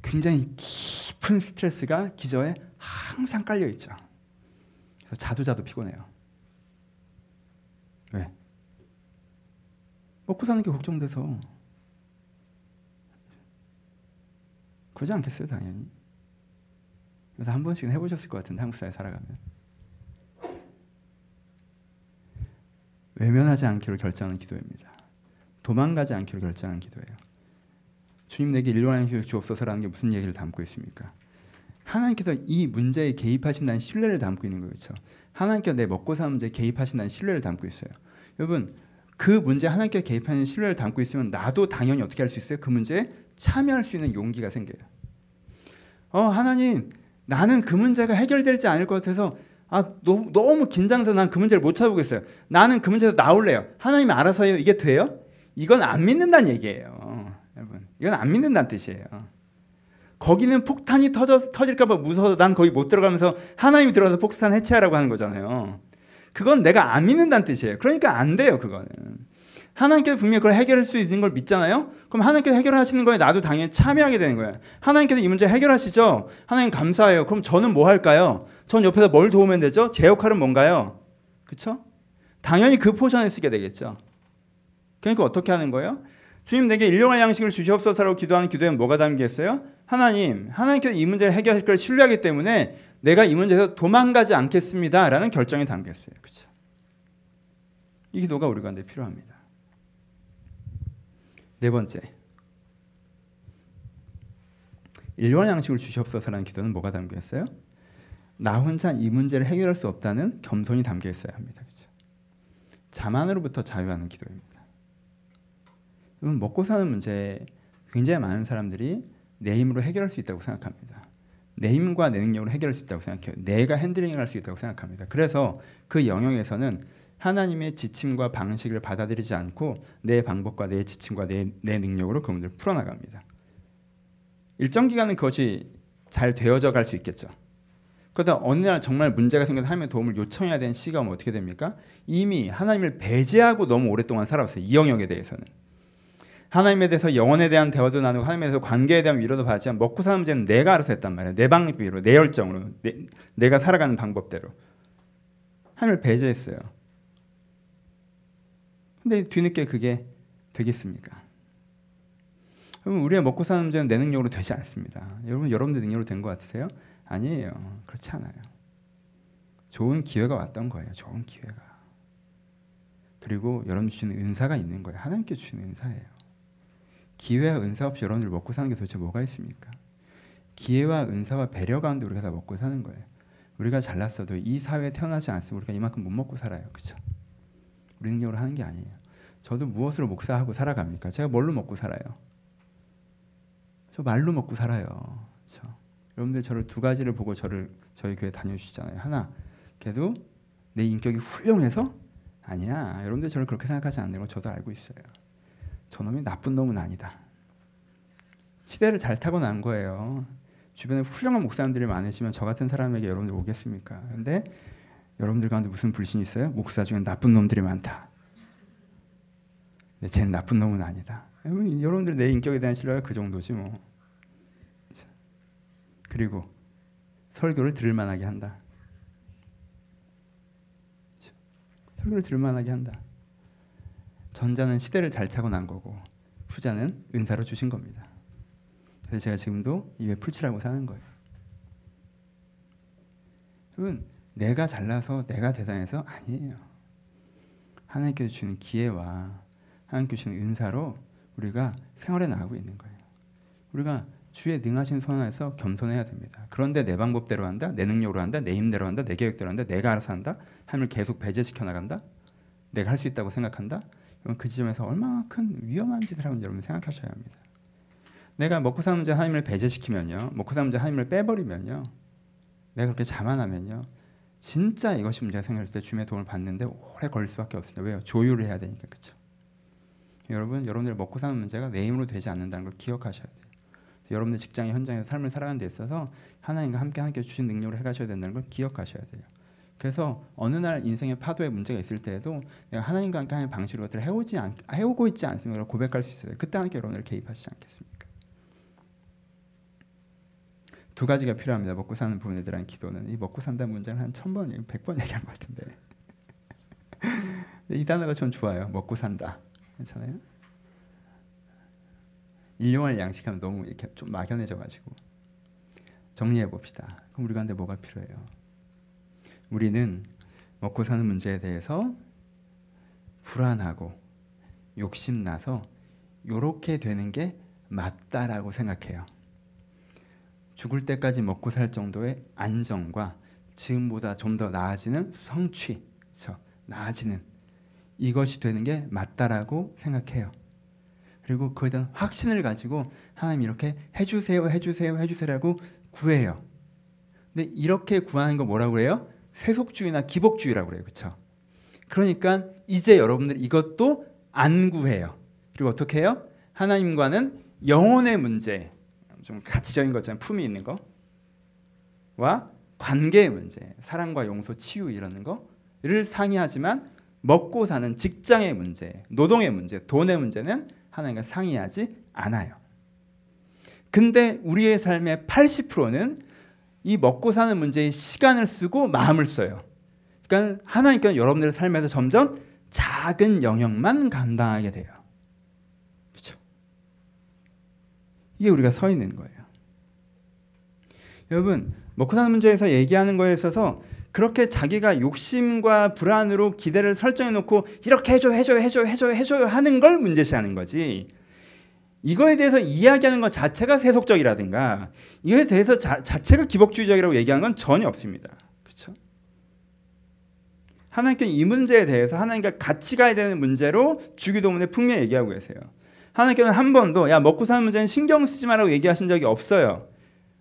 굉장히 깊은 스트레스가 기저에 항상 깔려 있죠. 그래서 자도 자도 피곤해요. 왜? 먹고 사는 게 걱정돼서. 그러지 않겠어요, 당연히. 그래서 한 번씩은 해보셨을 것 같은데 한국 사회 살아가면 외면하지 않기로 결정하는 기도입니다. 도망가지 않기로 결정하는 기도예요. 주님 내게 일용하는 힘을 주옵소서라는 게 무슨 얘기를 담고 있습니까? 하나님께서 이 문제에 개입하신다는 신뢰를 담고 있는 거죠. 하나님께서 내 먹고 사는 문제에 개입하신다는 신뢰를 담고 있어요. 여러분 그 문제 하나님께서 개입하는 신뢰를 담고 있으면 나도 당연히 어떻게 할 수 있어요? 그 문제에 참여할 수 있는 용기가 생겨요. 어 하나님 나는 그 문제가 해결될지 않을 것 같아서 아 너무, 너무 긴장돼서 난 그 문제를 못 찾아보겠어요. 나는 그 문제에서 나올래요. 하나님이 알아서 해요. 이게 돼요? 이건 안 믿는다는 얘기예요. 여러분 이건 안 믿는다는 뜻이에요. 거기는 폭탄이 터져, 터질까봐 무서워서 난 거기 못 들어가면서 하나님이 들어가서 폭탄 해체하라고 하는 거잖아요. 그건 내가 안 믿는다는 뜻이에요. 그러니까 안 돼요, 그거는. 하나님께서 분명히 그걸 해결할 수 있는 걸 믿잖아요? 그럼 하나님께서 해결하시는 거에 나도 당연히 참여하게 되는 거예요. 하나님께서 이 문제 해결하시죠? 하나님 감사해요. 그럼 저는 뭐 할까요? 전 옆에서 뭘 도우면 되죠? 제 역할은 뭔가요? 그쵸? 당연히 그 포션을 쓰게 되겠죠. 그러니까 어떻게 하는 거예요? 주님 내게 일용할 양식을 주시옵소서라고 기도하는 기도에 뭐가 담겼어요? 하나님, 하나님께서 이 문제를 해결할 걸 신뢰하기 때문에 내가 이 문제에서 도망가지 않겠습니다라는 결정이 담겼어요. 그렇죠? 이 기도가 우리 가운데 필요합니다. 네 번째, 일용할 양식을 주시옵소서라는 기도는 뭐가 담겨 있어요? 나 혼자 이 문제를 해결할 수 없다는 겸손이 담겨 있어야 합니다. 그렇죠? 자만으로부터 자유하는 기도입니다. 여러분 먹고 사는 문제 굉장히 많은 사람들이 내 힘으로 해결할 수 있다고 생각합니다. 내 힘과 내 능력으로 해결할 수 있다고 생각해요. 내가 핸들링을 할수 있다고 생각합니다. 그래서 그 영역에서는 하나님의 지침과 방식을 받아들이지 않고 내 방법과 내 지침과 내, 내 능력으로 그분들 풀어나갑니다. 일정 기간은 그것이 잘 되어져 갈 수 있겠죠. 그러다 어느 날 정말 문제가 생겨서 하나님의 도움을 요청해야 되는 시간은 어떻게 됩니까? 이미 하나님을 배제하고 너무 오랫동안 살아왔어요. 이 영역에 대해서는. 하나님에 대해서 영혼에 대한 대화도 나누고 하나님에 대해서 관계에 대한 위로도 받지만 먹고 사는 문제는 내가 알아서 했단 말이에요. 내 방법으로, 내 열정으로, 내, 내가 살아가는 방법대로. 하나님을 배제했어요. 근데 뒤늦게 그게 되겠습니까? 그러면 우리의 먹고 사는 문제는 내 능력으로 되지 않습니다. 여러분 여러분들 능력으로 된 것 같으세요? 아니에요. 그렇지 않아요. 좋은 기회가 왔던 거예요. 좋은 기회가. 그리고 여러분 주시는 은사가 있는 거예요. 하나님께 주시는 은사예요. 기회와 은사 없이 여러분들 먹고 사는 게 도대체 뭐가 있습니까? 기회와 은사와 배려 가운데 우리가 다 먹고 사는 거예요. 우리가 잘났어도 이 사회에 태어나지 않으면 우리가 이만큼 못 먹고 살아요. 그렇죠? 우리 능력으로 하는 게 아니에요. 저도 무엇으로 목사하고 살아갑니까? 제가 뭘로 먹고 살아요? 저 말로 먹고 살아요. 그렇죠? 여러분들 저를 두 가지를 보고 저를 저희 교회 다녀주시잖아요. 하나, 그래도 내 인격이 훌륭해서 아니야. 여러분들 저를 그렇게 생각하지 않는 걸 저도 알고 있어요. 저놈이 나쁜 놈은 아니다. 시대를 잘 타고 난 거예요. 주변에 훌륭한 목사님들이 많으시면 저 같은 사람에게 여러분들 오겠습니까? 근데 여러분들 가운데 무슨 불신이 있어요? 목사 중에 나쁜 놈들이 많다. 근데 쟤는 나쁜 놈은 아니다. 여러분들 내 인격에 대한 신뢰가 그 정도지 뭐. 그리고 설교를 들을 만하게 한다. 설교를 들을 만하게 한다. 전자는 시대를 잘 타고 난 거고 후자는 은사로 주신 겁니다. 그래서 제가 지금도 입에 풀칠하고 사는 거예요. 여러분 내가 잘나서 내가 대단해서 아니에요. 하나님께서 주는 기회와 하나님께서 주는 은사로 우리가 생활해 나가고 있는 거예요. 우리가 주의 능하신 손 안에서 겸손해야 됩니다. 그런데 내 방법대로 한다, 내 능력으로 한다, 내 힘대로 한다, 내 계획대로 한다, 내가 알아서 한다, 하나님을 계속 배제시켜 나간다, 내가 할 수 있다고 생각한다. 그 지점에서 얼마나 큰 위험한 짓을 하는지 여러분 생각하셔야 합니다. 내가 먹고 사는 문제 하나님을 배제시키면요, 먹고 사는 문제 하나님을 빼버리면요, 내가 그렇게 자만하면요, 진짜 이것이 문제가 생겼을 때 주님의 도움을 받는데 오래 걸릴 수밖에 없습니다. 왜요? 조율을 해야 되니까 그렇죠. 여러분, 여러분들 먹고 사는 문제가 내 힘으로 되지 않는다는 걸 기억하셔야 돼요. 여러분들 직장의 현장에서 삶을 살아가는 데 있어서 하나님과 함께 함께 주신 능력을 해가셔야 된다는 걸 기억하셔야 돼요. 그래서 어느 날 인생의 파도에 문제가 있을 때에도 내가 하나님과 함께 하는 방식으로 그것을 해오지 않, 해오고 있지 않습니까? 고백할 수 있어요. 그때 함께 여러분들 개입하시지 않겠습니까? 두 가지가 필요합니다. 먹고 사는 부분에 대한 기도는 이 먹고 산다는 문제는 한 천 번, 백 번 얘기한 것 같은데 이 단어가 전 좋아요. 먹고 산다. 괜찮아요? 일용할 양식하면 너무 이렇게 좀 막연해져 가지고 정리해 봅시다. 그럼 우리 가운데 뭐가 필요해요? 우리는 먹고 사는 문제에 대해서 불안하고 욕심나서 요렇게 되는 게 맞다라고 생각해요. 죽을 때까지 먹고 살 정도의 안정과 지금보다 좀 더 나아지는 성취, 그렇죠? 나아지는 이것이 되는 게 맞다라고 생각해요. 그리고 그에 대한 확신을 가지고 하나님 이렇게 해주세요, 해주세요, 해주세요라고 구해요. 근데 이렇게 구하는 거 뭐라고 그래요? 세속주의나 기복주의라고 그래요. 그렇죠? 그러니까 이제 여러분들 이것도 안 구해요. 그리고 어떻게 해요? 하나님과는 영혼의 문제, 좀 가치적인 것처럼 품이 있는 거와 관계의 문제, 사랑과 용서, 치유 이러는 거를 상의하지만 먹고 사는 직장의 문제, 노동의 문제, 돈의 문제는 하나님과 상의하지 않아요. 근데 우리의 삶의 80%는 이 먹고 사는 문제에 시간을 쓰고 마음을 써요. 그러니까 하나님께는 여러분들의 삶에서 점점 작은 영역만 감당하게 돼요. 그렇죠? 이게 우리가 서 있는 거예요. 여러분, 먹고 사는 문제에서 얘기하는 거에 있어서 그렇게 자기가 욕심과 불안으로 기대를 설정해 놓고 이렇게 해줘 해줘 해줘 해줘 해줘요 하는 걸 문제시하는 거지. 이거에 대해서 이야기하는 것 자체가 세속적이라든가 이거에 대해서 자, 자체가 기복주의적이라고 얘기하는 건 전혀 없습니다. 그렇죠? 하나님께 이 문제에 대해서 하나님과 같이 가야 되는 문제로 주기도문에 분명히 얘기하고 계세요. 하나님께는 한 번도 야 먹고 사는 문제는 신경 쓰지 말라고 얘기하신 적이 없어요.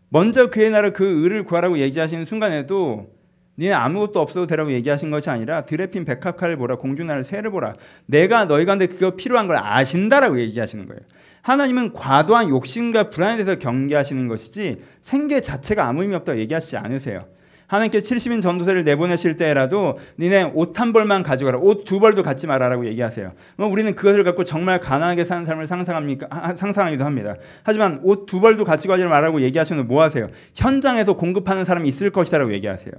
먼저 그의 나라 그 의를 구하라고 얘기하시는 순간에도 니네 아무것도 없어도 되라고 얘기하신 것이 아니라 드레핀 백합화를 보라 공주나를 새를 보라 내가 너희 가운데 그거 필요한 걸 아신다라고 얘기하시는 거예요. 하나님은 과도한 욕심과 불안에 대해서 경계하시는 것이지 생계 자체가 아무 의미 없다고 얘기하시지 않으세요. 하나님께 70인 전도세를 내보내실 때라도 니네 옷 한 벌만 가져가라. 옷 두 벌도 갖지 말아라고 얘기하세요. 우리는 그것을 갖고 정말 가난하게 사는 삶을 상상합니까? 상상하기도 합니다. 하지만 옷 두 벌도 가지고 가지 말라고 얘기하시면 뭐 하세요? 현장에서 공급하는 사람이 있을 것이다라고 얘기하세요.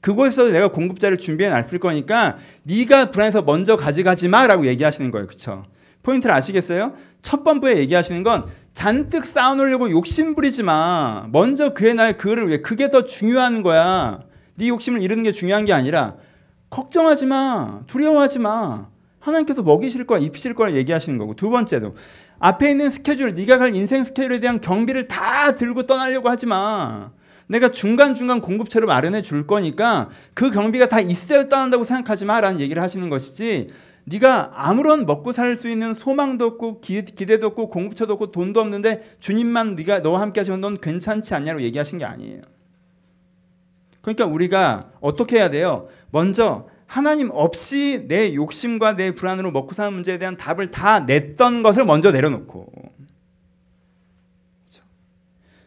그곳에서 내가 공급자를 준비해 놨을 거니까 네가 불안해서 먼저 가져가지 마라고 얘기하시는 거예요. 그렇죠? 포인트를 아시겠어요? 첫 번부에 얘기하시는 건 잔뜩 쌓아놓으려고 욕심 부리지 마. 먼저 그의 나의 그를 위해 그게 더 중요한 거야. 네 욕심을 이루는 게 중요한 게 아니라 걱정하지 마. 두려워하지 마. 하나님께서 먹이실 거야, 입히실 거야 얘기하시는 거고. 두 번째도 앞에 있는 스케줄, 네가 갈 인생 스케줄에 대한 경비를 다 들고 떠나려고 하지 마. 내가 중간중간 공급처를 마련해 줄 거니까 그 경비가 다 있어야 떠난다고 생각하지 마라는 얘기를 하시는 것이지 네가 아무런 먹고 살 수 있는 소망도 없고 기, 대도 없고 공급처도 없고 돈도 없는데 주님만 네가 너와 함께 하시면 넌 괜찮지 않냐고 얘기하신 게 아니에요. 그러니까 우리가 어떻게 해야 돼요? 먼저 하나님 없이 내 욕심과 내 불안으로 먹고 사는 문제에 대한 답을 다 냈던 것을 먼저 내려놓고?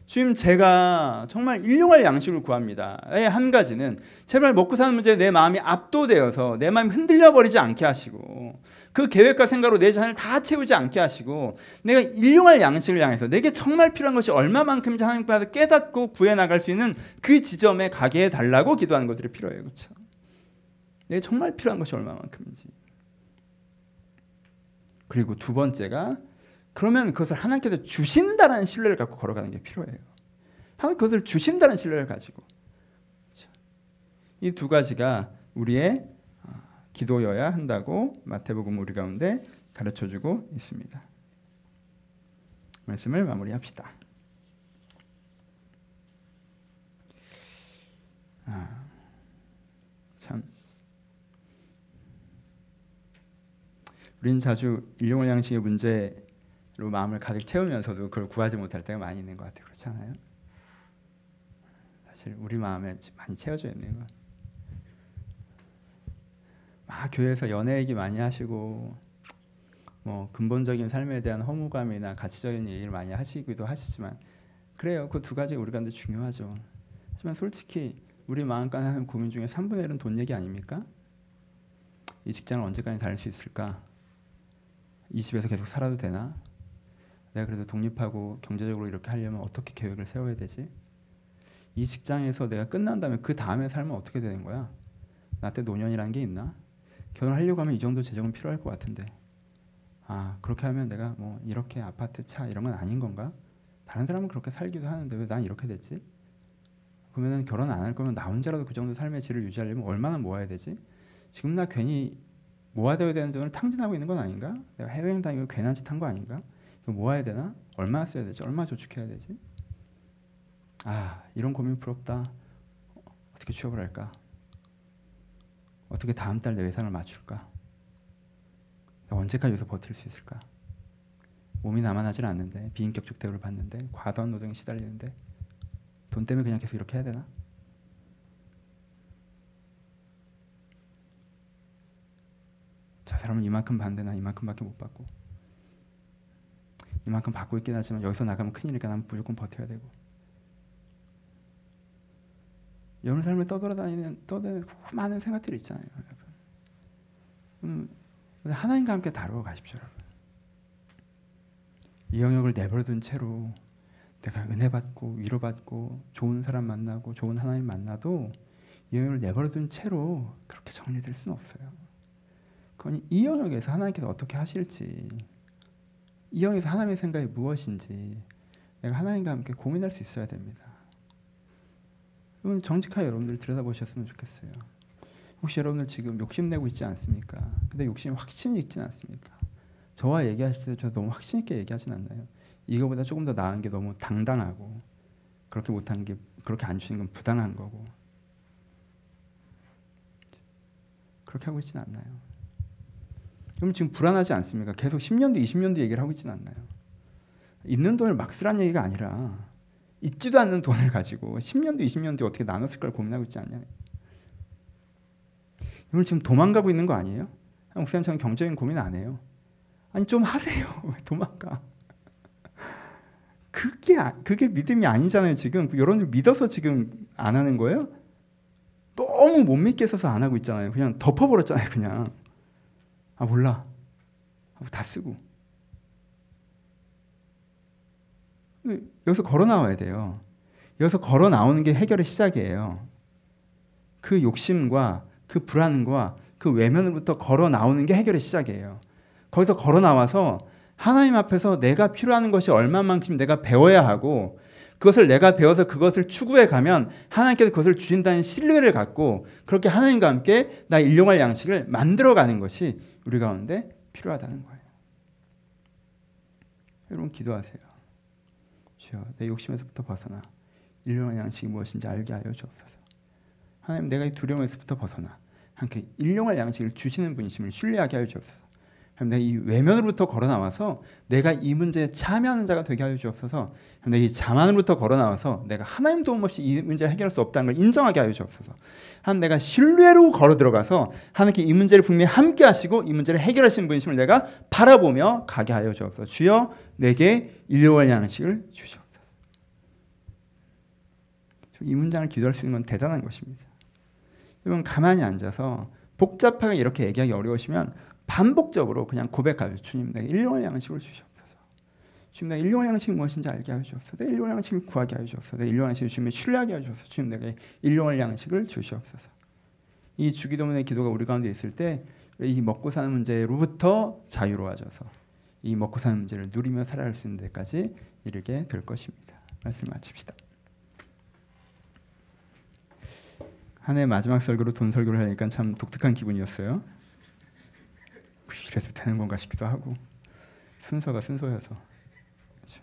주님 제가 정말 일용할 양식을 구합니다. 한 가지는 제발 먹고 사는 문제에 내 마음이 압도되어서 내 마음이 흔들려 버리지 않게 하시고 그 계획과 생각으로 내 자신을 다 채우지 않게 하시고 내가 일용할 양식을 향해서 내게 정말 필요한 것이 얼마만큼인지 하나님 앞에서 깨닫고 구해 나갈 수 있는 그 지점에 가게 해 달라고 기도하는 것들이 필요해요. 그렇죠? 내게 정말 필요한 것이 얼마만큼인지. 그리고 두 번째가 그러면 그것을 하나님께서 주신다는 신뢰를 갖고 걸어가는 게 필요해요. 하나님 그것을 주신다는 신뢰를 가지고. 그렇죠? 이두 가지가 우리의 어, 기도여야 한다고 마태복음 우리 가운데 가르쳐 주고 있습니다. 말씀을 마무리합시다. 아, 참 우리는 자주 일용할 양식의 문제 로 마음을 가득 채우면서도 그걸 구하지 못할 때가 많이 있는 것 같아요. 그렇잖아요. 사실 우리 마음에 많이 채워져 있는 건. 막 교회에서 연애 얘기 많이 하시고 뭐 근본적인 삶에 대한 허무감이나 가치적인 얘기를 많이 하시기도 하시지만 그래요. 그 두 가지 우리가 근데 중요하죠. 하지만 솔직히 우리 마음간 하는 고민 중에 3분의 1은 돈 얘기 아닙니까? 이 직장을 언제까지 다닐 수 있을까? 이 집에서 계속 살아도 되나? 내가 그래도 독립하고 경제적으로 이렇게 하려면 어떻게 계획을 세워야 되지? 이 직장에서 내가 끝난 다음에 그 다음에 삶은 어떻게 되는 거야? 나때 노년이라는 게 있나? 결혼하려고 하면 이 정도 재정은 필요할 것 같은데. 아, 그렇게 하면 내가 뭐 이렇게 아파트 차 이런 건 아닌 건가? 다른 사람은 그렇게 살기도 하는데 왜 난 이렇게 됐지? 그러면은 결혼 안 할 거면 나 혼자라도 그 정도 삶의 질을 유지하려면 얼마나 모아야 되지? 지금 나 괜히 모아둬야 되는 돈을 탕진하고 있는 건 아닌가? 내가 해외여행 다니고 괜한 짓 한 거 아닌가? 모아야 되나? 얼마 써야 되지? 얼마 저축해야 되지? 아 이런 고민 부럽다. 어떻게 취업을 할까? 어떻게 다음 달 내 예산을 맞출까? 언제까지 여기서 버틸 수 있을까? 몸이 남아나질 않는데 비인격적 대우를 받는데 과도한 노동에 시달리는데 돈 때문에 그냥 계속 이렇게 해야 되나? 저 사람은 이만큼 난 이만큼밖에 못 받고 이만큼 받고 있긴 하지만 여기서 나가면 큰일이니까 난 무조건 버텨야 되고 여러 삶을 떠돌아다니는 떠드는 많은 생각들이 있잖아요, 여러분. 음, 하나님과 함께 다루어 가십시오, 여러분. 이 영역을 내버려둔 채로 내가 은혜 받고 위로 받고 좋은 사람 만나고 좋은 하나님 만나도 이 영역을 내버려둔 채로 그렇게 정리될 수는 없어요. 그러니 이 영역에서 하나님께서 어떻게 하실지 이 영역에서 하나님의 생각이 무엇인지 내가 하나님과 함께 고민할 수 있어야 됩니다. 여러분 정직하게 여러분들 들여다보셨으면 좋겠어요. 혹시 여러분들 지금 욕심내고 있지 않습니까? 근데 욕심 확신이 있지 않습니까? 저와 얘기하실 때 저 너무 확신 있게 얘기하진 않나요? 이거보다 조금 더 나은 게 너무 당당하고 그렇게 못한 게 그렇게 안 주시는 건 부당한 거고 그렇게 하고 있지는 않나요? 그럼 지금 불안하지 않습니까? 계속 10년도 20년도 얘기를 하고 있지는 않나요? 있는 돈을 막 쓰라는 얘기가 아니라 있지도 않는 돈을 가지고 10년도 20년도 어떻게 나눴을 걸 고민하고 있지 않냐. 이걸 지금 도망가고 있는 거 아니에요? 목사님 저는 경제적인 고민 안 해요. 아니 좀 하세요. 왜 도망가? 그게 그게 믿음이 아니잖아요. 지금 여러분들 믿어서 지금 안 하는 거예요? 너무 못 믿게 해서 안 하고 있잖아요. 그냥 덮어버렸잖아요. 그냥. 아 몰라 하고 다 쓰고 여기서 걸어 나와야 돼요. 여기서 걸어 나오는 게 해결의 시작이에요. 그 욕심과 그 불안과 그 외면으로부터 걸어 나오는 게 해결의 시작이에요. 거기서 걸어 나와서 하나님 앞에서 내가 필요한 것이 얼마만큼 내가 배워야 하고 그것을 내가 배워서 그것을 추구해 가면 하나님께서 그것을 주신다는 신뢰를 갖고 그렇게 하나님과 함께 나 일용할 양식을 만들어 가는 것이 우리 가운데 필요하다는 거예요. 여러분 기도하세요. 주여 내 욕심에서부터 벗어나 일용할 양식이 무엇인지 알게 하여 주옵소서. 하나님 내가 이 두려움에서부터 벗어나 함께 일용할 양식을 주시는 분이심을 신뢰하게 하여 주옵소서. 내가 이 외면으로부터 걸어 나와서 내가 이 문제에 참여하는 자가 되게 하여 주옵소서. 내가 이 자만으로부터 걸어 나와서 내가 하나님 도움 없이 이 문제를 해결할 수 없다는 걸 인정하게 하여 주옵소서. 한 내가 신뢰로 걸어 들어가서 하나님께 이 문제를 분명히 함께 하시고 이 문제를 해결하시는 분이심을 내가 바라보며 가게 하여 주옵소서. 주여 내게 일용할 양식을 주시옵소서. 이 문장을 기도할 수 있는 건 대단한 것입니다. 여러분 가만히 앉아서 복잡하게 이렇게 얘기하기 어려우시면 반복적으로 그냥 고백하죠. 주님 내가 일용할 양식을 주시옵소서. 주님 내가 일용할 양식이 무엇인지 알게 하여 주옵소서. 내 일용할 양식을 구하게 하여 주옵소서. 내 일용할 양식을 주님의 신뢰하게 하여 주옵소서. 주님 내가 일용할 양식을 주시옵소서. 이 주기도문의 기도가 우리 가운데 있을 때 이 먹고 사는 문제로부터 자유로워져서 이 먹고 사는 문제를 누리며 살아갈 수 있는 데까지 이르게 될 것입니다. 말씀 마칩시다. 한 해 마지막 설교로 돈 설교를 하니까 참 독특한 기분이었어요. 이래도 되는 건가 싶기도 하고 순서가 순서여서 그렇죠.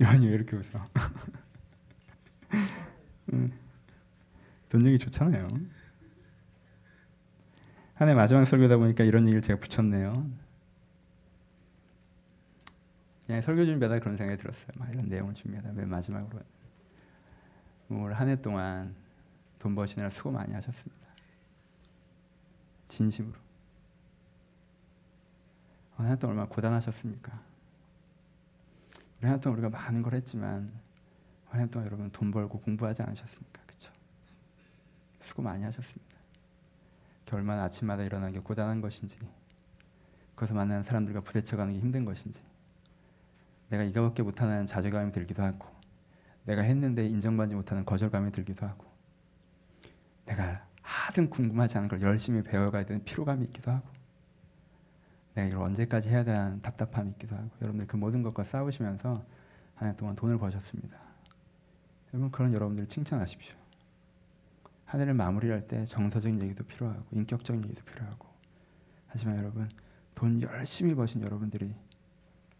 요한이 왜 이렇게 웃어? 음. 돈 얘기 좋잖아요. 한 해 마지막 설교다 보니까 이런 얘기를 제가 붙였네요. 그냥 설교 준비하다 그런 생각이 들었어요. 막 이런 내용을 준비하다 맨 마지막으로 올 한 해 동안 돈 버시느라 수고 많이 하셨습니다. 진심으로. 한해 동안 얼마나 고단하셨습니까? 한해 동안 우리가 많은 걸 했지만 한해 동안 여러분 돈 벌고 공부하지 않으셨습니까? 그렇죠? 수고 많이 하셨습니다. 얼마나 아침마다 일어나는 게 고단한 것인지 거기서 만나는 사람들과 부대쳐가는 게 힘든 것인지 내가 이거밖에 못하는 자괴감이 들기도 하고 내가 했는데 인정받지 못하는 거절감이 들기도 하고 내가 하등 궁금하지 않은 걸 열심히 배워가야 되는 피로감이 있기도 하고 내가 이걸 언제까지 해야 되는 답답함이 있기도 하고 여러분들 그 모든 것과 싸우시면서 한 해 동안 돈을 버셨습니다. 여러분 그런 여러분들 칭찬하십시오. 한 해를 마무리할 때 정서적인 얘기도 필요하고 인격적인 얘기도 필요하고 하지만 여러분 돈 열심히 버신 여러분들이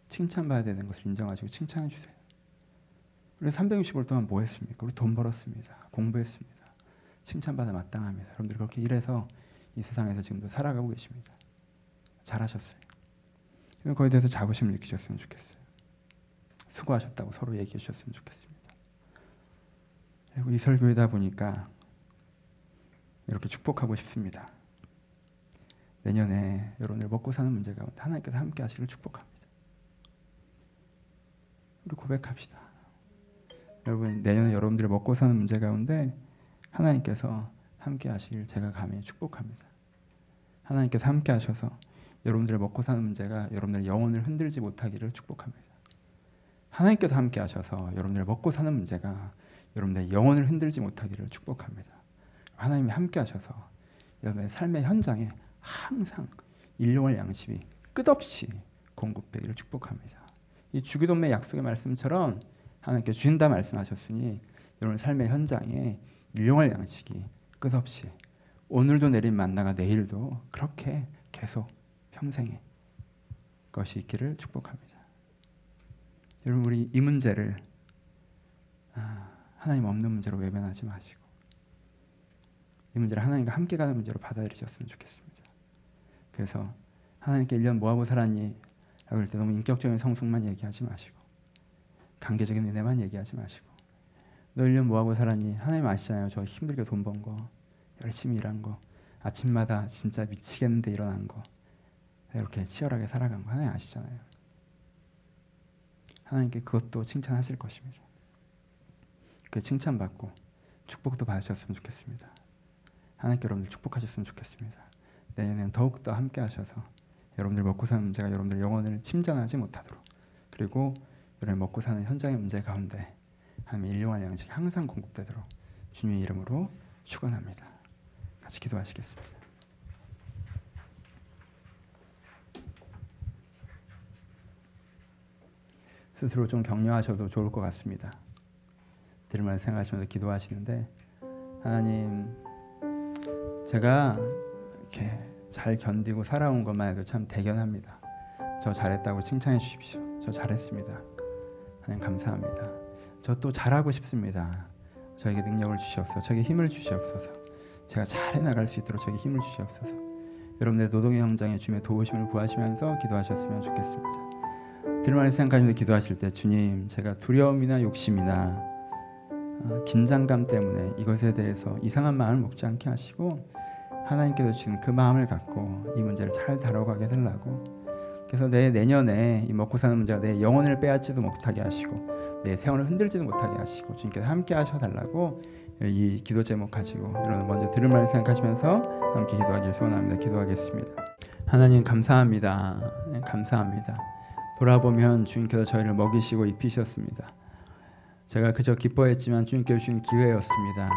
칭찬받아야 되는 것을 인정하시고 칭찬해 주세요. 우리 365일 동안 뭐 했습니까? 우리 돈 벌었습니다. 공부했습니다. 칭찬받아 마땅합니다. 여러분들 그렇게 일해서 이 세상에서 지금도 살아가고 계십니다. 잘하셨어요. 거기에 대해서 자부심을 느끼셨으면 좋겠어요. 수고하셨다고 서로 얘기해 주셨으면 좋겠습니다. 그리고 이 설교이다 보니까 이렇게 축복하고 싶습니다. 내년에 여러분들 먹고 사는 문제가 하나님께서 함께 하시길 축복합니다. 우리 고백합시다. 여러분 내년에 여러분들이 먹고 사는 문제 가운데 하나님께서 함께 하시길 제가 감히 축복합니다. 하나님께서 함께 하셔서 여러분들의 먹고 사는 문제가 여러분들의 영혼을 흔들지 못하기를 축복합니다. 하나님께서 함께 하셔서 여러분들의 먹고 사는 문제가 여러분들의 영혼을 흔들지 못하기를 축복합니다. 하나님이 함께 하셔서 여러분의 삶의 현장에 항상 일용할 양식이 끝없이 공급되기를 축복합니다. 이 주기도문의 약속의 말씀처럼 하나님께서 주신다 말씀하셨으니 여러분 삶의 현장에 일용할 양식이 끝없이 오늘도 내린 만나가 내일도 그렇게 계속 평생에 것이 있기를 축복합니다. 여러분 우리 이 문제를 아, 하나님 없는 문제로 외면하지 마시고 이 문제를 하나님과 함께 가는 문제로 받아들이셨으면 좋겠습니다. 그래서 하나님께 1년 뭐하고 살았니? 라고 할 때 너무 인격적인 성숙만 얘기하지 마시고 관계적인 은혜만 얘기하지 마시고 너 1년 뭐하고 살았니? 하나님 아시잖아요. 저 힘들게 돈 번 거, 열심히 일한 거, 아침마다 진짜 미치겠는데 일어난 거, 이렇게 치열하게 살아간 거 하나님 아시잖아요. 하나님께 그것도 칭찬하실 것입니다. 그 칭찬받고 축복도 받으셨으면 좋겠습니다. 하나님께 여러분들 축복하셨으면 좋겠습니다. 내년엔 더욱더 함께 하셔서 여러분들 먹고 사는 문제가 여러분들 영혼을 침전하지 못하도록 그리고 여러분 먹고 사는 현장의 문제 가운데 하나님의 일용할 양식 항상 공급되도록 주님의 이름으로 축원합니다. 같이 기도하시겠습니다. 스스로 좀 격려하셔도 좋을 것 같습니다. 들만 생각하시면서 기도하시는데 하나님 제가 이렇게 잘 견디고 살아온 것만 해도 참 대견합니다. 저 잘했다고 칭찬해 주십시오. 저 잘했습니다. 하나님 감사합니다. 저 또 잘하고 싶습니다. 저에게 능력을 주시옵소서. 저에게 힘을 주시옵소서. 제가 잘 해 나갈 수 있도록 저에게 힘을 주시옵소서. 여러분의 노동의 현장에 주님의 도우심을 구하시면서 기도하셨으면 좋겠습니다. 들만을 생각하시면서 기도하실 때 주님 제가 두려움이나 욕심이나 어, 긴장감 때문에 이것에 대해서 이상한 마음을 먹지 않게 하시고 하나님께서 주신 그 마음을 갖고 이 문제를 잘 다뤄가게 되려고 그래서 내 내년에 이 먹고 사는 문제가 내 영혼을 빼앗지도 못하게 하시고 내 세원을 흔들지도 못하게 하시고 주님께서 함께 하셔달라고 이 기도 제목 가지고 여러분 먼저 들을 말을 생각하시면서 함께 기도하길 소원합니다. 기도하겠습니다. 하나님 감사합니다. 네, 감사합니다. 돌아보면 주님께서 저희를 먹이시고 입히셨습니다. 제가 그저 기뻐했지만 주님께서 주신 기회였습니다.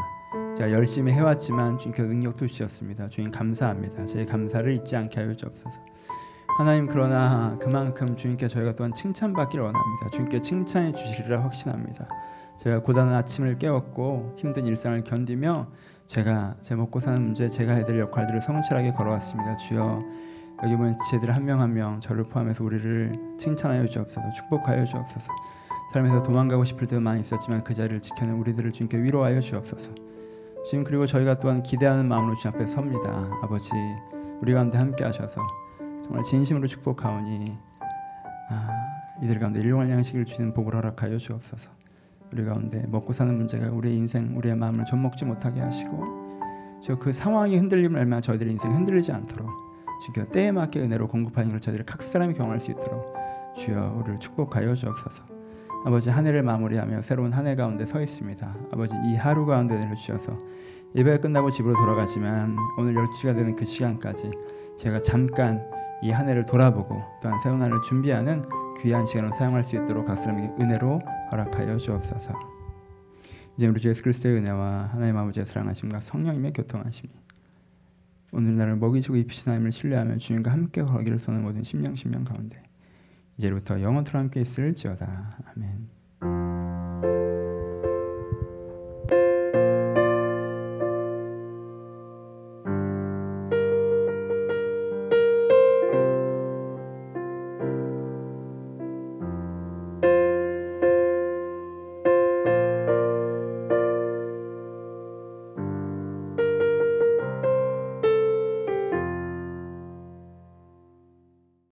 제가 열심히 해왔지만 주님께서 능력도 주셨습니다. 주님 감사합니다. 제 감사를 잊지 않게 하여 주옵소서. 하나님 그러나 그만큼 주님께 저희가 또한 칭찬받기를 원합니다. 주님께 칭찬해 주시리라 확신합니다. 제가 고단한 아침을 깨웠고 힘든 일상을 견디며 제가 제 먹고 사는 문제 제가 될 역할들을 성실하게 걸어왔습니다. 주여 여기 보면 지체들 한 명 한 명 저를 포함해서 우리를 칭찬하여 주옵소서 축복하여 주옵소서 삶에서 도망가고 싶을 때도 많이 있었지만 그 자리를 지켜낸 우리들을 주님께 위로하여 주옵소서 지금 그리고 저희가 또한 기대하는 마음으로 주님 앞에 섭니다 아버지 우리 가운데 함께 하셔서 정말 진심으로 축복하오니 아, 이들 가운데 일용할 양식을 주는 복을 허락하여 주옵소서 우리 가운데 먹고 사는 문제가 우리의 인생 우리의 마음을 젖먹지 못하게 하시고 저그 상황이 흔들림을 알면 저희들의 인생 흔들리지 않도록 주여 때에 맞게 은혜로 공급하는 걸 저희들이 각 사람이 경험할 수 있도록 주여 우리를 축복하여 주옵소서. 아버지 한 해를 마무리하며 새로운 한 해 가운데 서 있습니다. 아버지 이 하루 가운데 은혜를 주셔서 예배가 끝나고 집으로 돌아가지만 오늘 12시가 되는 그 시간까지 제가 잠깐 이 한 해를 돌아보고 또한 새로운 한 해를 준비하는 귀한 시간을 사용할 수 있도록 각 사람에게 은혜로 허락하여 주옵소서. 이제 우리 주 예수 그리스도의 은혜와 하나님 아버지의 사랑하심과 성령님의 교통하심이 오늘 나를 먹이시고 입히신 하나님을 신뢰하며 주님과 함께 걸기를 선는 모든 심령 심령 가운데 이제부터 영원토록 함께 있을지어다 아멘.